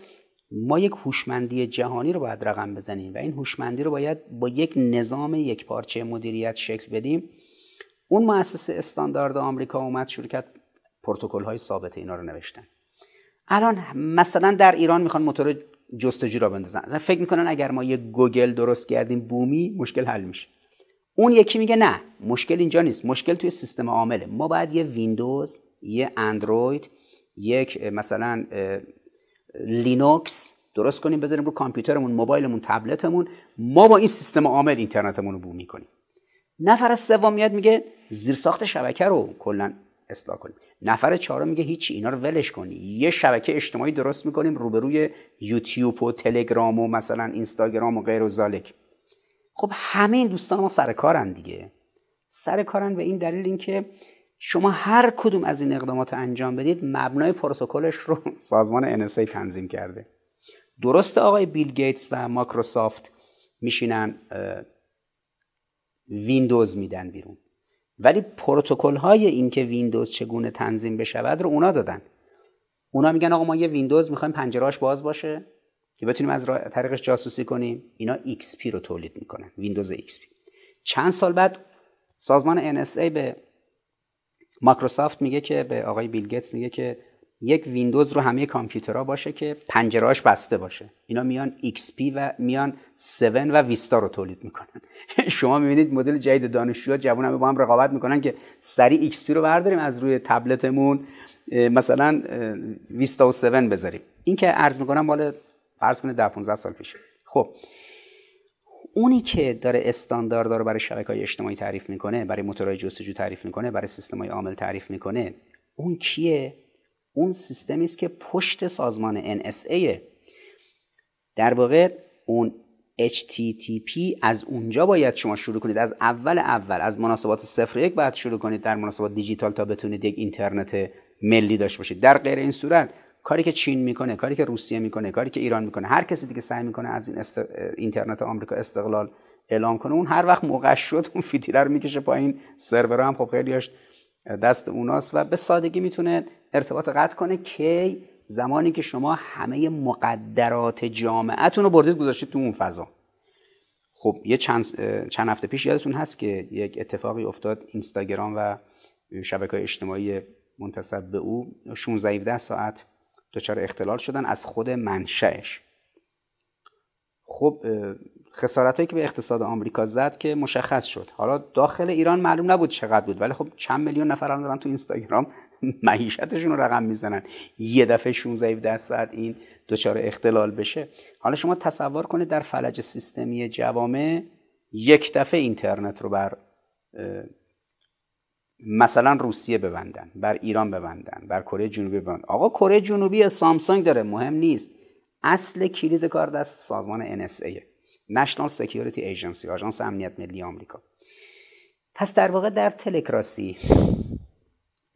ما یک هوشمندی جهانی رو باید رقم بزنیم و این هوشمندی رو باید با یک نظام یک پارچه مدیریت شکل بدیم. اون مؤسسه استاندارد آمریکا اومد کرد پروتکل های ثابت اینا رو نوشتن. الان مثلا در ایران می‌خوان موتور جستجو را بندازن. فکر می‌کنن اگر ما یه گوگل درست کردیم بومی مشکل حل میشه. اون یکی میگه نه مشکل اینجا نیست. مشکل توی سیستم عامله. ما باید یه ویندوز یه اندروید یک مثلا لینوکس درست کنیم بذاریم رو کامپیوترمون موبایلمون تبلتمون. ما با این سیستم عامل اینترنتمون رو بومی کنیم نفر سوم میاد میگه زیرساخت شبکه رو کلا اصلاح کنیم. نفر چهارم میگه هیچی اینا رو ولش کنی. یه شبکه اجتماعی درست می‌کنیم روبروی یوتیوب و تلگرام و مثلا اینستاگرام و غیر ذلک. خب همه این دوستان ما سر کارن دیگه. سر کارن به این دلیل اینکه شما هر کدوم از این اقدامات انجام بدید مبنای پروتکلش رو سازمان NSA تنظیم کرده. درست آقای بیل گیتس و مایکروسافت میشینن ویندوز میدن بیرون. ولی پروتکل های این که ویندوز چگونه تنظیم بشود رو اونا دادن. اونا میگن آقا ما یه ویندوز می‌خوایم پنجرهاش باز باشه که بتونیم از طریقش جاسوسی کنیم. اینا XP رو تولید می‌کنن ویندوز XP چند سال بعد سازمان NSA به مایکروسافت میگه که به آقای بیل گیتس میگه که یک ویندوز رو همه کامپیوترها باشه که پنجرهاش بسته باشه. اینا میان XP و میان 7 و ویستا رو تولید می‌کنن. شما می‌بینید مدل جدید دانشجوها جوان همه با هم رقابت می‌کنن که سریع XP رو برداریم از روی تبلتمون مثلا ویستا و 7 بذاریم. این که عرض می‌کنم مال فرض کنید 10 15 سال پیش خب اونی که داره استاندارد رو برای شبکه های اجتماعی تعریف می‌کنه برای موتورهای جستجو تعریف می‌کنه برای سیستم های عامل تعریف می‌کنه اون کیه؟ اون سیستمی است که پشت سازمان NSA در واقع اون HTTP از اونجا باید شما شروع کنید. از اول اول از مناسبات صفر یک باید شروع کنید در مناسبات دیجیتال تا بتونید یک اینترنت ملی داشته باشید. در غیر این صورت کاری که چین می‌کنه کاری که روسیه می‌کنه کاری که ایران می‌کنه هر کسی دیگه سعی می‌کنه از این اینترنت آمریکا استقلال اعلام کنه اون هر وقت موقع شد اون فیتیله رو می‌کشه پایین سرور هم خب خیلیاش دست اوناست و به سادگی می‌تونه ارتباط قطع کنه کی زمانی که شما همه مقدرات جامعتون رو بردید گذاشتید تو اون فضا. خب یه چند, چند هفته پیش یادتون هست که یک اتفاقی افتاد اینستاگرام و شبکه های اجتماعی منتصب به او 16 17 ساعت دچار اختلال شدن از خود منشأش. خب خسارت که به اقتصاد آمریکا زد که مشخص شد. حالا داخل ایران معلوم نبود چقدر بود ولی خب چند میلیون نفر هم دارن تو اینستاگرام معیشتشون رو رقم می‌زنن. یه دفعه 16 17 ساعت این دچار اختلال بشه. حالا شما تصور کنید در فلج سیستمی جوامع یک دفعه اینترنت رو بر مثلا روسیه ببندن بر ایران ببندن بر کره جنوبی ببندن. آقا کره جنوبی سامسونگ داره مهم نیست. اصل کلید کار دست سازمان NSA National Security Agency آژانس امنیت ملی آمریکا. پس در واقع در تلکراسی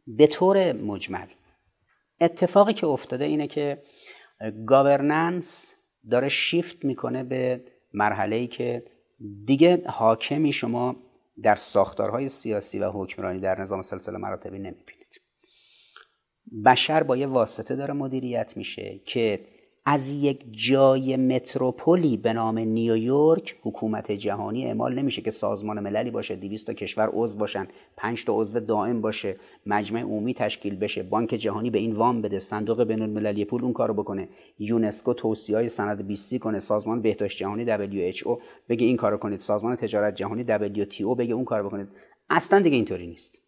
به طور مجمل اتفاقی که افتاده اینه که گاورننس داره شیفت می‌کنه به مرحله ای که دیگه حاکمی شما در ساختارهای سیاسی و حکمرانی در نظام سلسله مراتبی نمی‌بینید. بشر با یه واسطه داره مدیریت میشه که از یک جای متروپولی به نام نیویورک حکومت جهانی اعمال نمیشه که سازمان مللی باشه 200 تا کشور عضو باشن 5 تا عضو دائم باشه مجمع عمومی تشکیل بشه بانک جهانی به این وام بده صندوق بین المللی پول اون کارو بکنه. یونسکو توصیه های سند 20 کنه سازمان بهداشت جهانی WHO بگه این کارو کنید سازمان تجارت جهانی WTO بگه اون کارو بکنید. اصلا دیگه اینطوری نیست.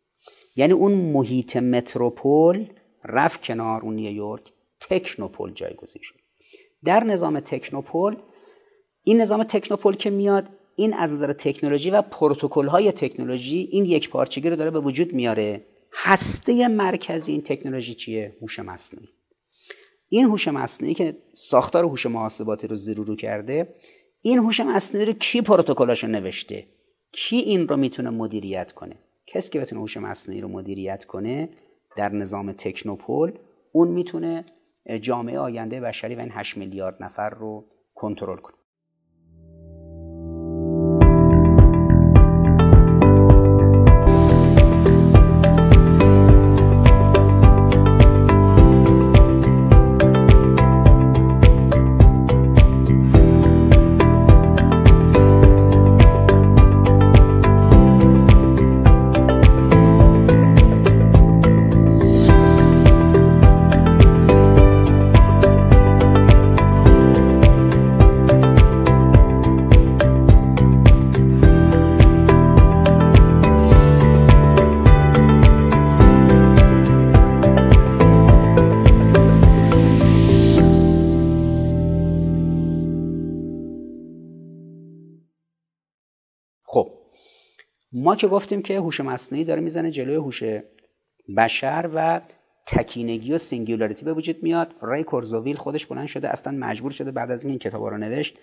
یعنی اون محیط متروپول رفت کنار اون نیویورک تکنوپول جایگزین شد. در نظام تکنوپول این نظام تکنوپول که میاد این از نظر تکنولوژی و پروتکل های تکنولوژی این یک پارچگی رو داره به وجود میاره. هسته مرکزی این تکنولوژی چیه؟ هوش مصنوعی. این هوش مصنوعی که ساختار هوش محاسباتی رو زیر رو کرده این هوش مصنوعی رو کی پروتکلاشو نوشته؟ کی این رو می‌تونه مدیریت کنه؟ کسی که بتونه هوش مصنوعی رو مدیریت کنه در نظام تکنوپول اون می‌تونه جامعه آینده بشری و این 8 میلیارد نفر رو کنترل کنه. که گفتیم که هوش مصنوعی داره می‌زنه جلوی هوش بشر و تکینگی و singularity به وجود میاد. ری کورزویل خودش بلند شده اصلا مجبور شده بعد از این, این کتاب رو نوشت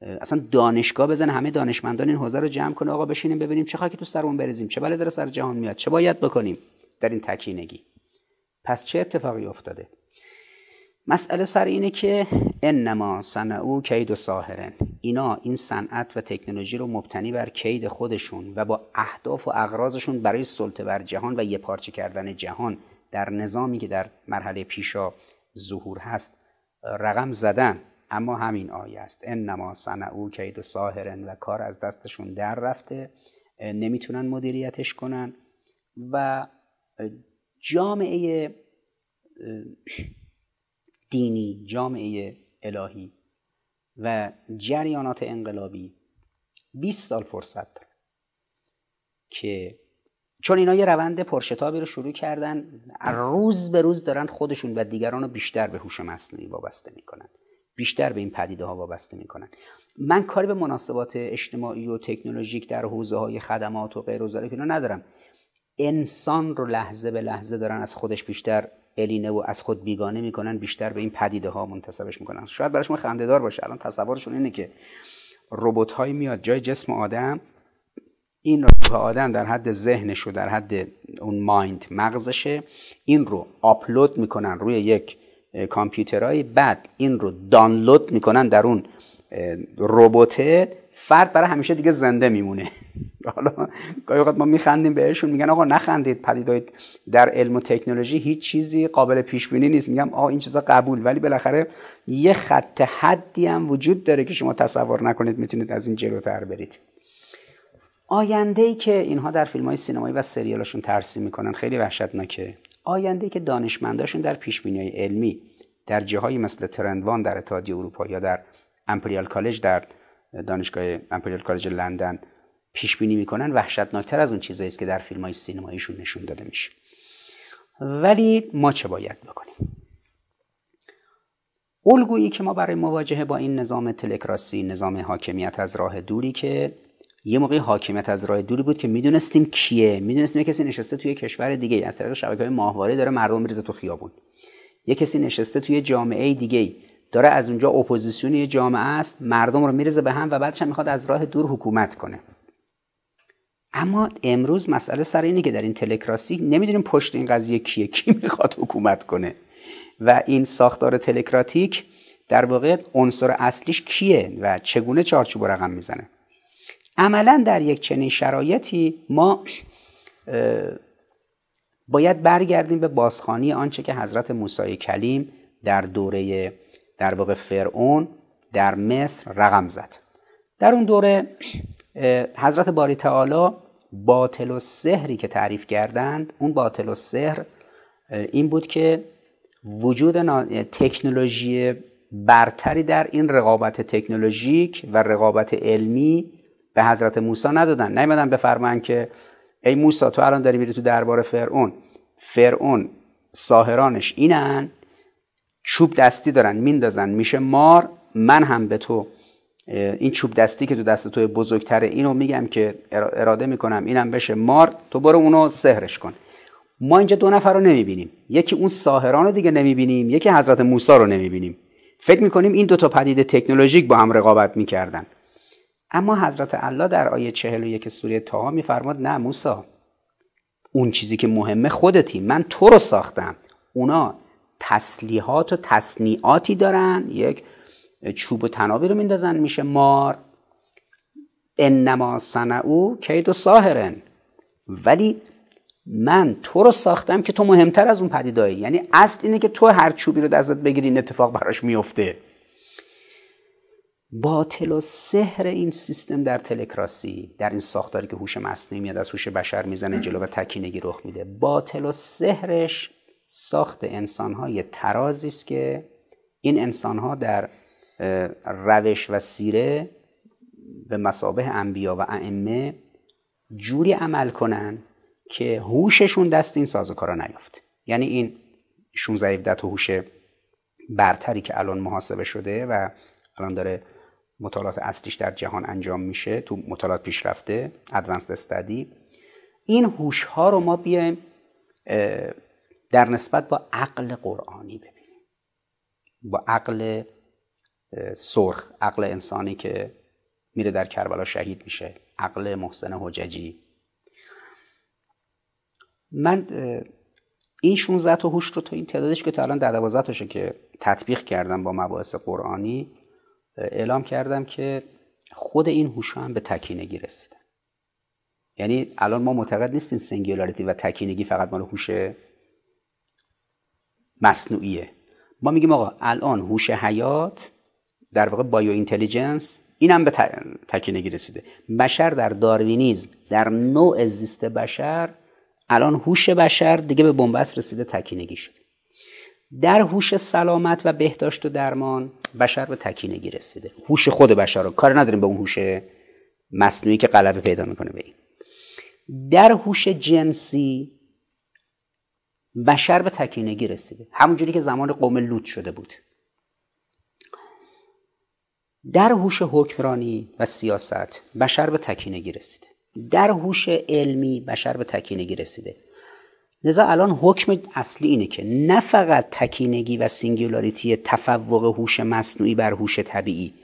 اصلا دانشگاه بزنه همه دانشمندان این حوزه رو جمع کنه آقا بشینیم ببینیم چه خاکی تو سرمون بریزیم چه بلایی داره سر جهان میاد چه باید بکنیم در این تکینگی. پس چه اتفاقی افتاده؟ مسئله سحر اینه که انما صنعوا کید ساحر. اینا این صنعت و تکنولوژی رو مبتنی بر کید خودشون و با اهداف و اغراضشون برای سلطه بر جهان و یه پارچه کردن جهان در نظامی که در مرحله پیشا ظهور هست رقم زدن. اما همین آیه است. انما صنعو کید و ساهرن و کار از دستشون در رفته نمی‌تونن مدیریتش کنن و جامعه دینی جامعه الهی و جریانات انقلابی. 20 سال فرصت داره که چون اینا یه روند پرشتابی رو شروع کردن روز به روز دارن خودشون و دیگران رو بیشتر به هوش مصنوعی وابسته می‌کنن. بیشتر به این پدیده ها وابسته می‌کنن. من کاری به مناسبات اجتماعی و تکنولوژیک در حوزه های خدمات و غیر و ندارم. انسان رو لحظه به لحظه دارن از خودش بیشتر الینه و از خود بیگانه می‌کنن بیشتر به این پدیده ها منتسبش می‌کنن. شاید برای شما خندهدار باشه. الان تصورشون اینه که ربات های میاد جای جسم آدم این روح آدم در حد ذهنش و در حد اون مایند مغزشه. این رو آپلود می‌کنن روی یک کامپیوترهای بعد این رو دانلود می‌کنن در اون رباته فرد برای همیشه دیگه زنده میمونه. حالا گاهی ما میخندیم بهشون میگن آقا نخندید پدیدهای در علم و تکنولوژی هیچ چیزی قابل پیش بینی نیست. میگم آقا این چیزا قبول ولی بالاخره یه خط حدی هم وجود داره که شما تصور نکنید می‌تونید از این جلوتر برید. آینده ای که اینها در فیلم های سینمایی و سریالشون ترسیم می‌کنن خیلی وحشتناکه. آینده ای که دانشمنداشون در پیش های علمی در جاهایی مثل ترندوان در اتحادیه اروپا یا در امپریال کالج در دانشگاه امپریال کالج لندن پیش بینی می‌کنن. وحشتناکتر از اون چیزایی است که در فیلم های سینماییشون نشون داده میشه. ولی ما چه باید بکنیم؟ الگویی که ما برای مواجهه با این نظام تلکراسی نظام حاکمیت از راه دوری که یه موقع حاکمیت از راه دوری بود که می‌دونستیم کیه می‌دونستیم کسی نشسته توی کشور دیگه از طریق شبکه های ماهواره داره مردم میریزه تو خیابون. یه کسی نشسته توی جامعه دیگه داره از اونجا اپوزیسیون یه جامعه است مردم رو میریزه به هم و بعدش هم می‌خواد از راه دور حکومت کنه. اما امروز مسئله سر اینه که در این تلکراسی نمی‌دونیم پشت این قضیه کیه کی می‌خواد حکومت کنه. و این ساختار تلکراتیک در واقع عنصر اصلیش کیه و چگونه چارچوب رقم می‌زنه؟ عملا در یک چنین شرایطی ما باید برگردیم به بازخانی آنچه که حضرت موسی کلیم در دوره در واقع فرعون در مصر رقم زد. در اون دوره حضرت باری تعالی باطل و سحری که تعریف کردند اون باطل و سحر این بود که وجود تکنولوژی برتری در این رقابت تکنولوژیک و رقابت علمی به حضرت موسی ندادن. نیومدن بفرمایند که ای موسی تو الان داری میری تو دربار فرعون. فرعون ساهرانش اینن چوب دستی دارن میندازن میشه مار. من هم به تو این چوب دستی که تو دست تو بزرگتره اینو میگم که اراده می‌کنم اینم بشه مار. تو برو اونو سهرش کن. ما اینجا دو نفر رو نمی‌بینیم. یکی اون ساهران رو دیگه نمی‌بینیم یکی حضرت موسی رو نمی‌بینیم. فکر می‌کنیم این دو تا پدیده تکنولوژیک با هم رقابت می‌کردن. اما حضرت الله در آیه 41 سوره تاها میفرماد نه موسی اون چیزی که مهمه خودتی. من تو رو ساختم. اونا تسلیحات و تصنیعاتی دارن. یک چوب و تنابی رو میندازن میشه مار. انما صنعو کید و ساهرن. ولی من تو رو ساختم که تو مهمتر از اون پدیدایی. یعنی اصل اینه که تو هر چوبی رو دستت بگیری این اتفاق براش میفته. باطل و سحر این سیستم در تلکراسی در این ساختاری که هوش مصنوعی میاد از هوش بشر می‌زنه جلو و تکینگی رخ میده. باطل و سحرش ساخت انسانهای ترازی است که این انسانها در روش و سیره به مسابه انبیا و ائمه جوری عمل کنن که هوششون دست این سازوکارا نیفت یعنی این 16 17 هوش برتری که الان محاسبه شده و الان داره مطالعات اصلیش در جهان انجام میشه تو مطالعات پیشرفته ادوانسد استدی این هوش ها رو ما بیایم در نسبت با عقل قرآنی ببینیم. با عقل سرخ عقل انسانی که میره در کربلا شهید میشه عقل محسن حججی. من این 16 تا هوش رو تو این تعدادش که تا الان در 12 تاشه که تطبیق کردم با مباحث قرآنی اعلام کردم که خود این هوش هم به تکینگی رسیدن. یعنی الان ما معتقد نیستیم سنگولاریتی و تکینگی فقط مال هوش مصنوعیه. ما میگیم آقا الان هوش حیات در واقع بایو اینتلیجنس این هم به تکینگی رسیده. بشر در داروینیزم در نوع زیست بشر الان هوش بشر دیگه به بنبست رسیده تکینگی شده. در هوش سلامت و بهداشت و درمان بشر به تکینگی رسیده. هوش خود بشر رو. کار نداریم به اون هوش مصنوعی که غلبه پیدا می‌کنه به این. در هوش جنسی بشر به تکینگی رسیده. همونجوری که زمان قوم لوط شده بود. در هوش حکمرانی و سیاست بشر به تکینگی رسیده. در هوش علمی بشر به تکینگی رسیده. لذا الان حکم اصلی اینه که نه فقط تکینگی و singularity تفوق هوش مصنوعی بر هوش طبیعی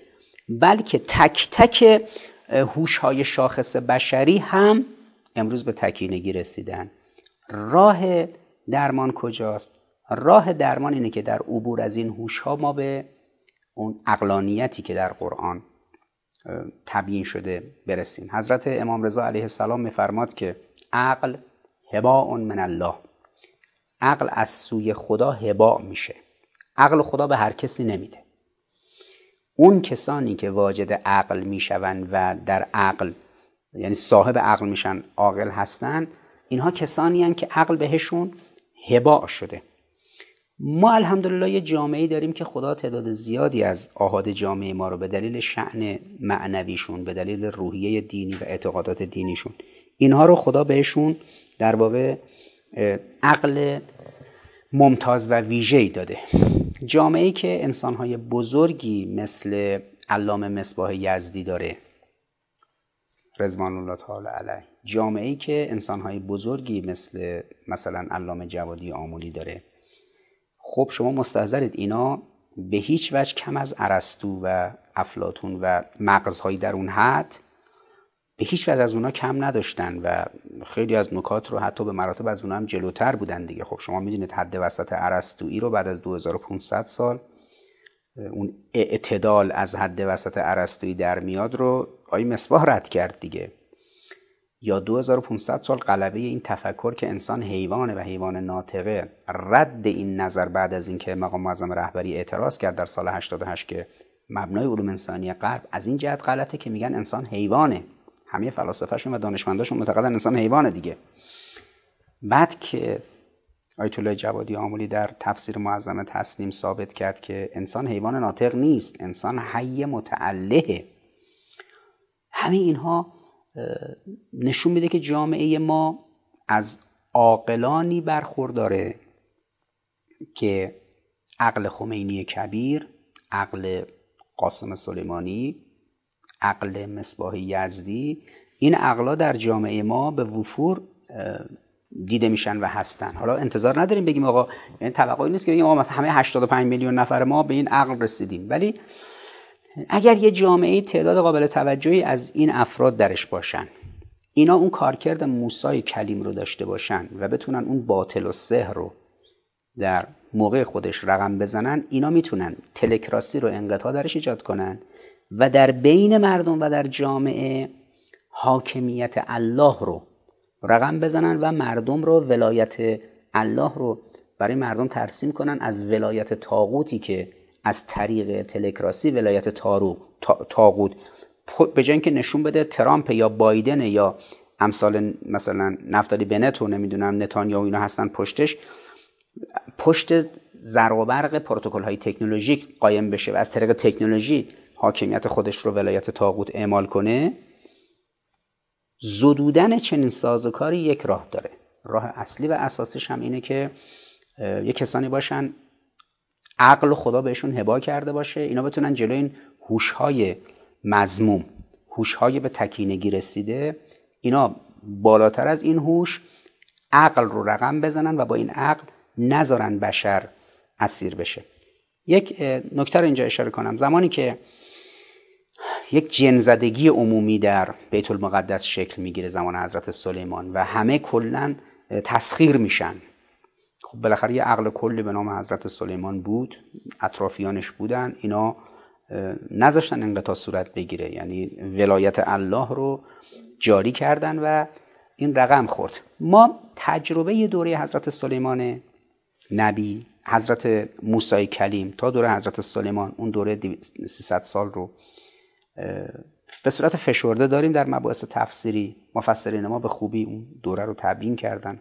بلکه تک تک هوش های شاخص بشری هم امروز به تکینگی رسیدن. راه درمان کجاست؟ راه درمان اینه که در عبور از این هوش ها ما به اون اقلانیتی که در قرآن تبیین شده برسیم. حضرت امام رضا علیه السلام میفرماد که عقل هباء من الله. عقل از سوی خدا هبا میشه. عقل خدا به هر کسی نمیده. اون کسانی که واجد عقل می‌شوند و در عقل یعنی صاحب عقل میشن عاقل هستن اینها کسانی هن که عقل بهشون هبا شده. ما الحمدلله یه جامعه داریم که خدا تعداد زیادی از آهاد جامعه ما رو به دلیل شعن معنویشون به دلیل روحیه دینی و اعتقادات دینیشون اینها رو خدا بهشون در واقع عقل ممتاز و ویژه‌ای داده. جامعه که انسانهای بزرگی مثل علامه مصباح یزدی داره. رضوان الله تعالی علیه. جامعه که انسانهای بزرگی مثل مثلا علامه جوادی آمولی داره. خب شما مستحضرید اینا به هیچ وجه کم از ارسطو و افلاتون و مغزهایی در اون حد به هیچ وجه از اونا کم نداشتن و خیلی از نکات رو حتی به مراتب از اونا هم جلوتر بودن دیگه. خب شما می‌دونید حد وسط ارسطویی رو بعد از 2500 سال اون اعتدال از حد وسط ارسطویی در میاد رو آی مصباح رد کرد دیگه. یا 2500 سال غلبه این تفکر که انسان حیوانه و حیوان ناطقه رد این نظر بعد از اینکه مقام معظم رهبری اعتراض کرد در سال 88 که مبنای علوم انسانی غرب از این جهت غلطه که میگن انسان حیوانه. همه فلاسفهشون و دانشمنداشون معتقدن انسان حیوانه دیگه. بعد که آیت الله جوادی آمولی در تفسیر معظم تسلیم ثابت کرد که انسان حیوان ناطق نیست انسان حی متعلهه همه اینها نشون میده که جامعه ما از عاقلانی برخورداره که عقل خمینی کبیر عقل قاسم سلیمانی عقل مصباح یزدی این عقلا در جامعه ما به وفور دیده میشن و هستن. حالا انتظار نداریم بگیم آقا یعنی توقعی نیست که بگیم آقا مثلا همه 85 میلیون نفر ما به این عقل رسیدیم. ولی اگر یه جامعه تعداد قابل توجهی از این افراد درش باشن اینا اون کارکرد موسای کلیم رو داشته باشن و بتونن اون باطل و سحر رو در موقع خودش رقم بزنن اینا می‌تونن تلکراسی رو انقطاع درش ایجاد کنن و در بین مردم و در جامعه حاکمیت الله رو رقم بزنن و مردم رو ولایت الله رو برای مردم ترسیم کنن از ولایت تاغوتی که از طریق تلکراسی ولایت تاغوت. به جای اینکه نشون بده ترامپ یا بایدن یا امثال مثلا نفتالی بنت و نمی‌دونم نتانیاهو اینا هستن پشتش پشت زر و برق پروتکل های تکنولوژیک قایم بشه و از طریق تکنولوژی حاکمیت خودش رو ولایت تاغوت اعمال کنه زدودن چنین سازوکاری یک راه داره. راه اصلی و اساسیش هم اینه که یه کسانی باشن عقل خدا بهشون هبا کرده باشه اینا بتونن جلوی این هوش‌های مزموم هوش های به تکینگی رسیده اینا بالاتر از این هوش عقل رو رقم بزنن و با این عقل نذارن بشر اسیر بشه. یک نکته رو اینجا اشاره کنم. زمانی که یک جنزدگی عمومی در بیت المقدس شکل می‌گیره زمان حضرت سلیمان و همه کلا تسخیر میشن. خب بالاخره یه عقل کلی به نام حضرت سلیمان بود. اطرافیانش بودن. اینا نذاشتن انقطاع صورت بگیره. یعنی ولایت الله رو جاری کردن و این رقم خورد. ما تجربه دوره حضرت سلیمان نبی حضرت موسی کلیم تا دوره حضرت سلیمان اون دوره 300 سال رو به صورت فشرده داریم در مباحث تفسیری. مفسرین ما به خوبی اون دوره رو تبیین کردن.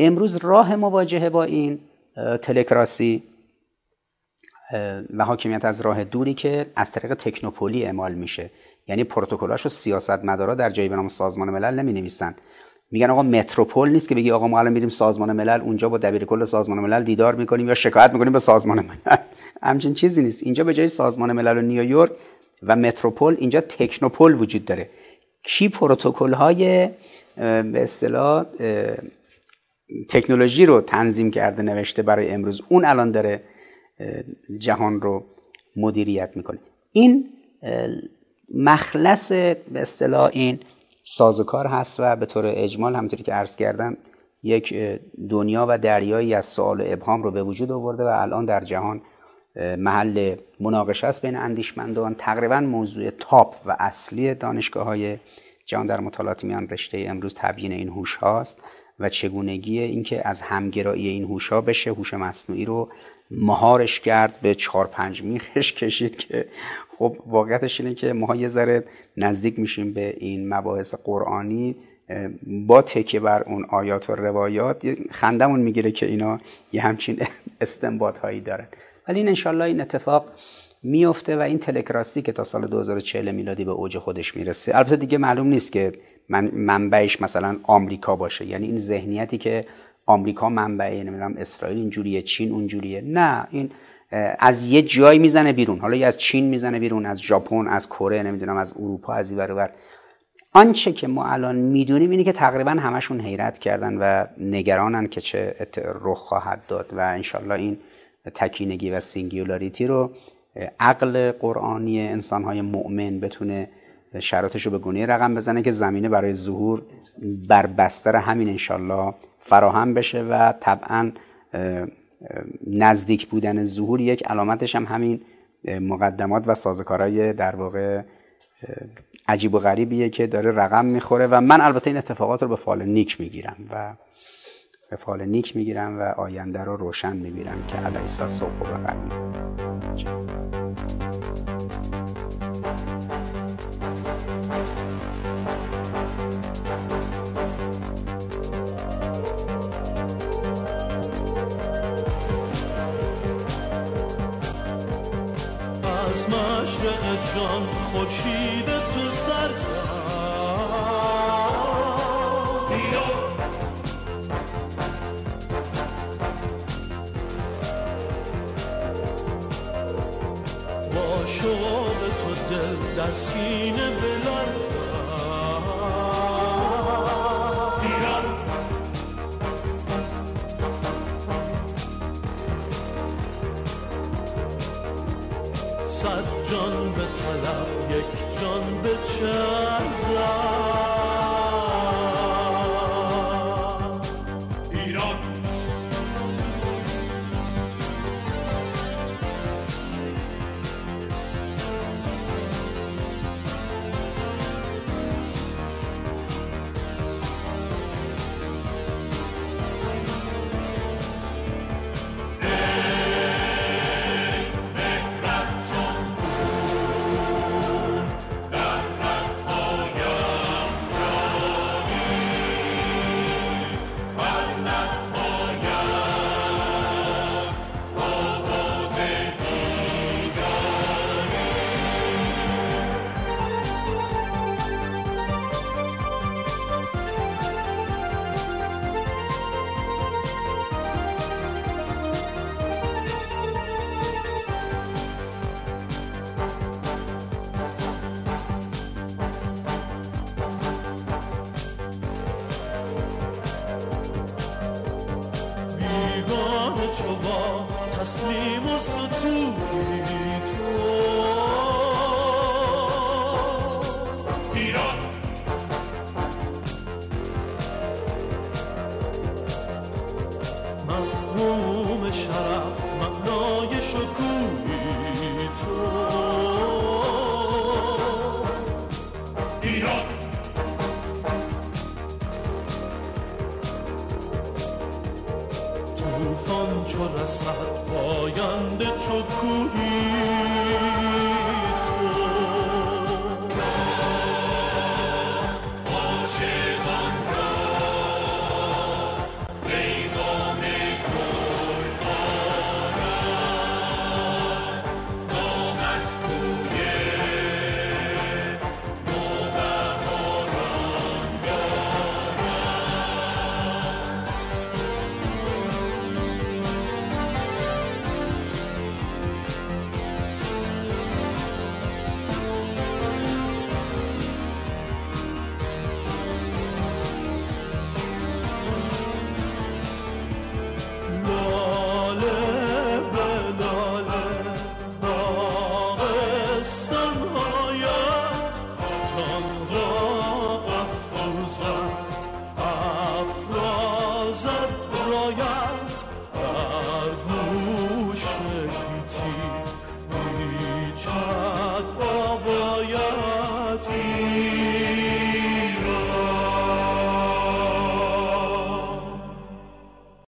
امروز راه مواجهه با این تلکراسی و حاکمیت از راه دوری که از طریق تکنوپولی اعمال میشه. یعنی پروتکلاش و سیاست مدارا در جایی به نام سازمان ملل نمی نویسن میگن آقا متروپول نیست که بگی آقا ما الان میریم سازمان ملل اونجا با دبیر کل سازمان ملل دیدار می‌کنیم یا شکایت می‌کنیم به سازمان ملل. همچین چیزی نیست. اینجا به جای سازمان ملل و نیویورک و متروپول اینجا تکنوپول وجود داره. کی پروتکل های به اصطلاح تکنولوژی رو تنظیم کرده نوشته برای امروز. اون الان داره جهان رو مدیریت می‌کنه. این مخلص به اصطلاح این سازوکار هست و به طور اجمال همونطوری که عرض کردم یک دنیا و دریایی از سوال و ابهام رو به وجود آورده و الان در جهان محل مناقشه است بین اندیشمندان. تقریبا موضوع تاپ و اصلی دانشگاه های جهان در مطالعات میان رشته امروز تبیین این هوش هاست. و چگونگی اینکه از همگرایی این هوش ها بشه. هوش مصنوعی رو مهارش کرد به چهار پنج میخش کشید که خب واقعیتش اینه که ما یه ذره نزدیک میشیم به این مباحث قرآنی. با تکیه بر اون آیات و روایات خندمون می‌گیره که اینا یه همچین استنباط هایی دارن. ولی این انشالله این اتفاق میفته و این تلکراسی که تا سال 2040 میلادی به اوج خودش می‌رسه. البته دیگه معلوم نیست که من منبعش مثلا آمریکا باشه. یعنی این ذهنیتی که آمریکا منبعه نمی‌دونم اسرائیل اینجوریه چین اونجوریه. نه این از یه جایی می‌زنه بیرون. حالا از چین می‌زنه بیرون از ژاپن از کره نمی‌دونم از اروپا از اینور آنچه که ما الان می‌دونیم اینه که تقریبا همشون حیرت کردن و نگرانن که چه رخ خواهد داد و انشالله این تکینگی و singularity رو عقل قرآنی انسانهای مؤمن بتونه شرایطش رو به گونه رقم بزنه که زمینه برای ظهور بر بستر همین انشالله فراهم بشه و طبعا نزدیک بودن ظهور یک علامتش هم همین مقدمات و سازکارهای در واقع عجیب و غریبیه که داره رقم می‌خوره و من البته این اتفاقات رو به فال نیک می‌گیرم و به فال نیک می‌گیرم و آینده رو روشن می‌بینم که علیسا صبح و جان خورشید تو سر با شوق تو دل در سینه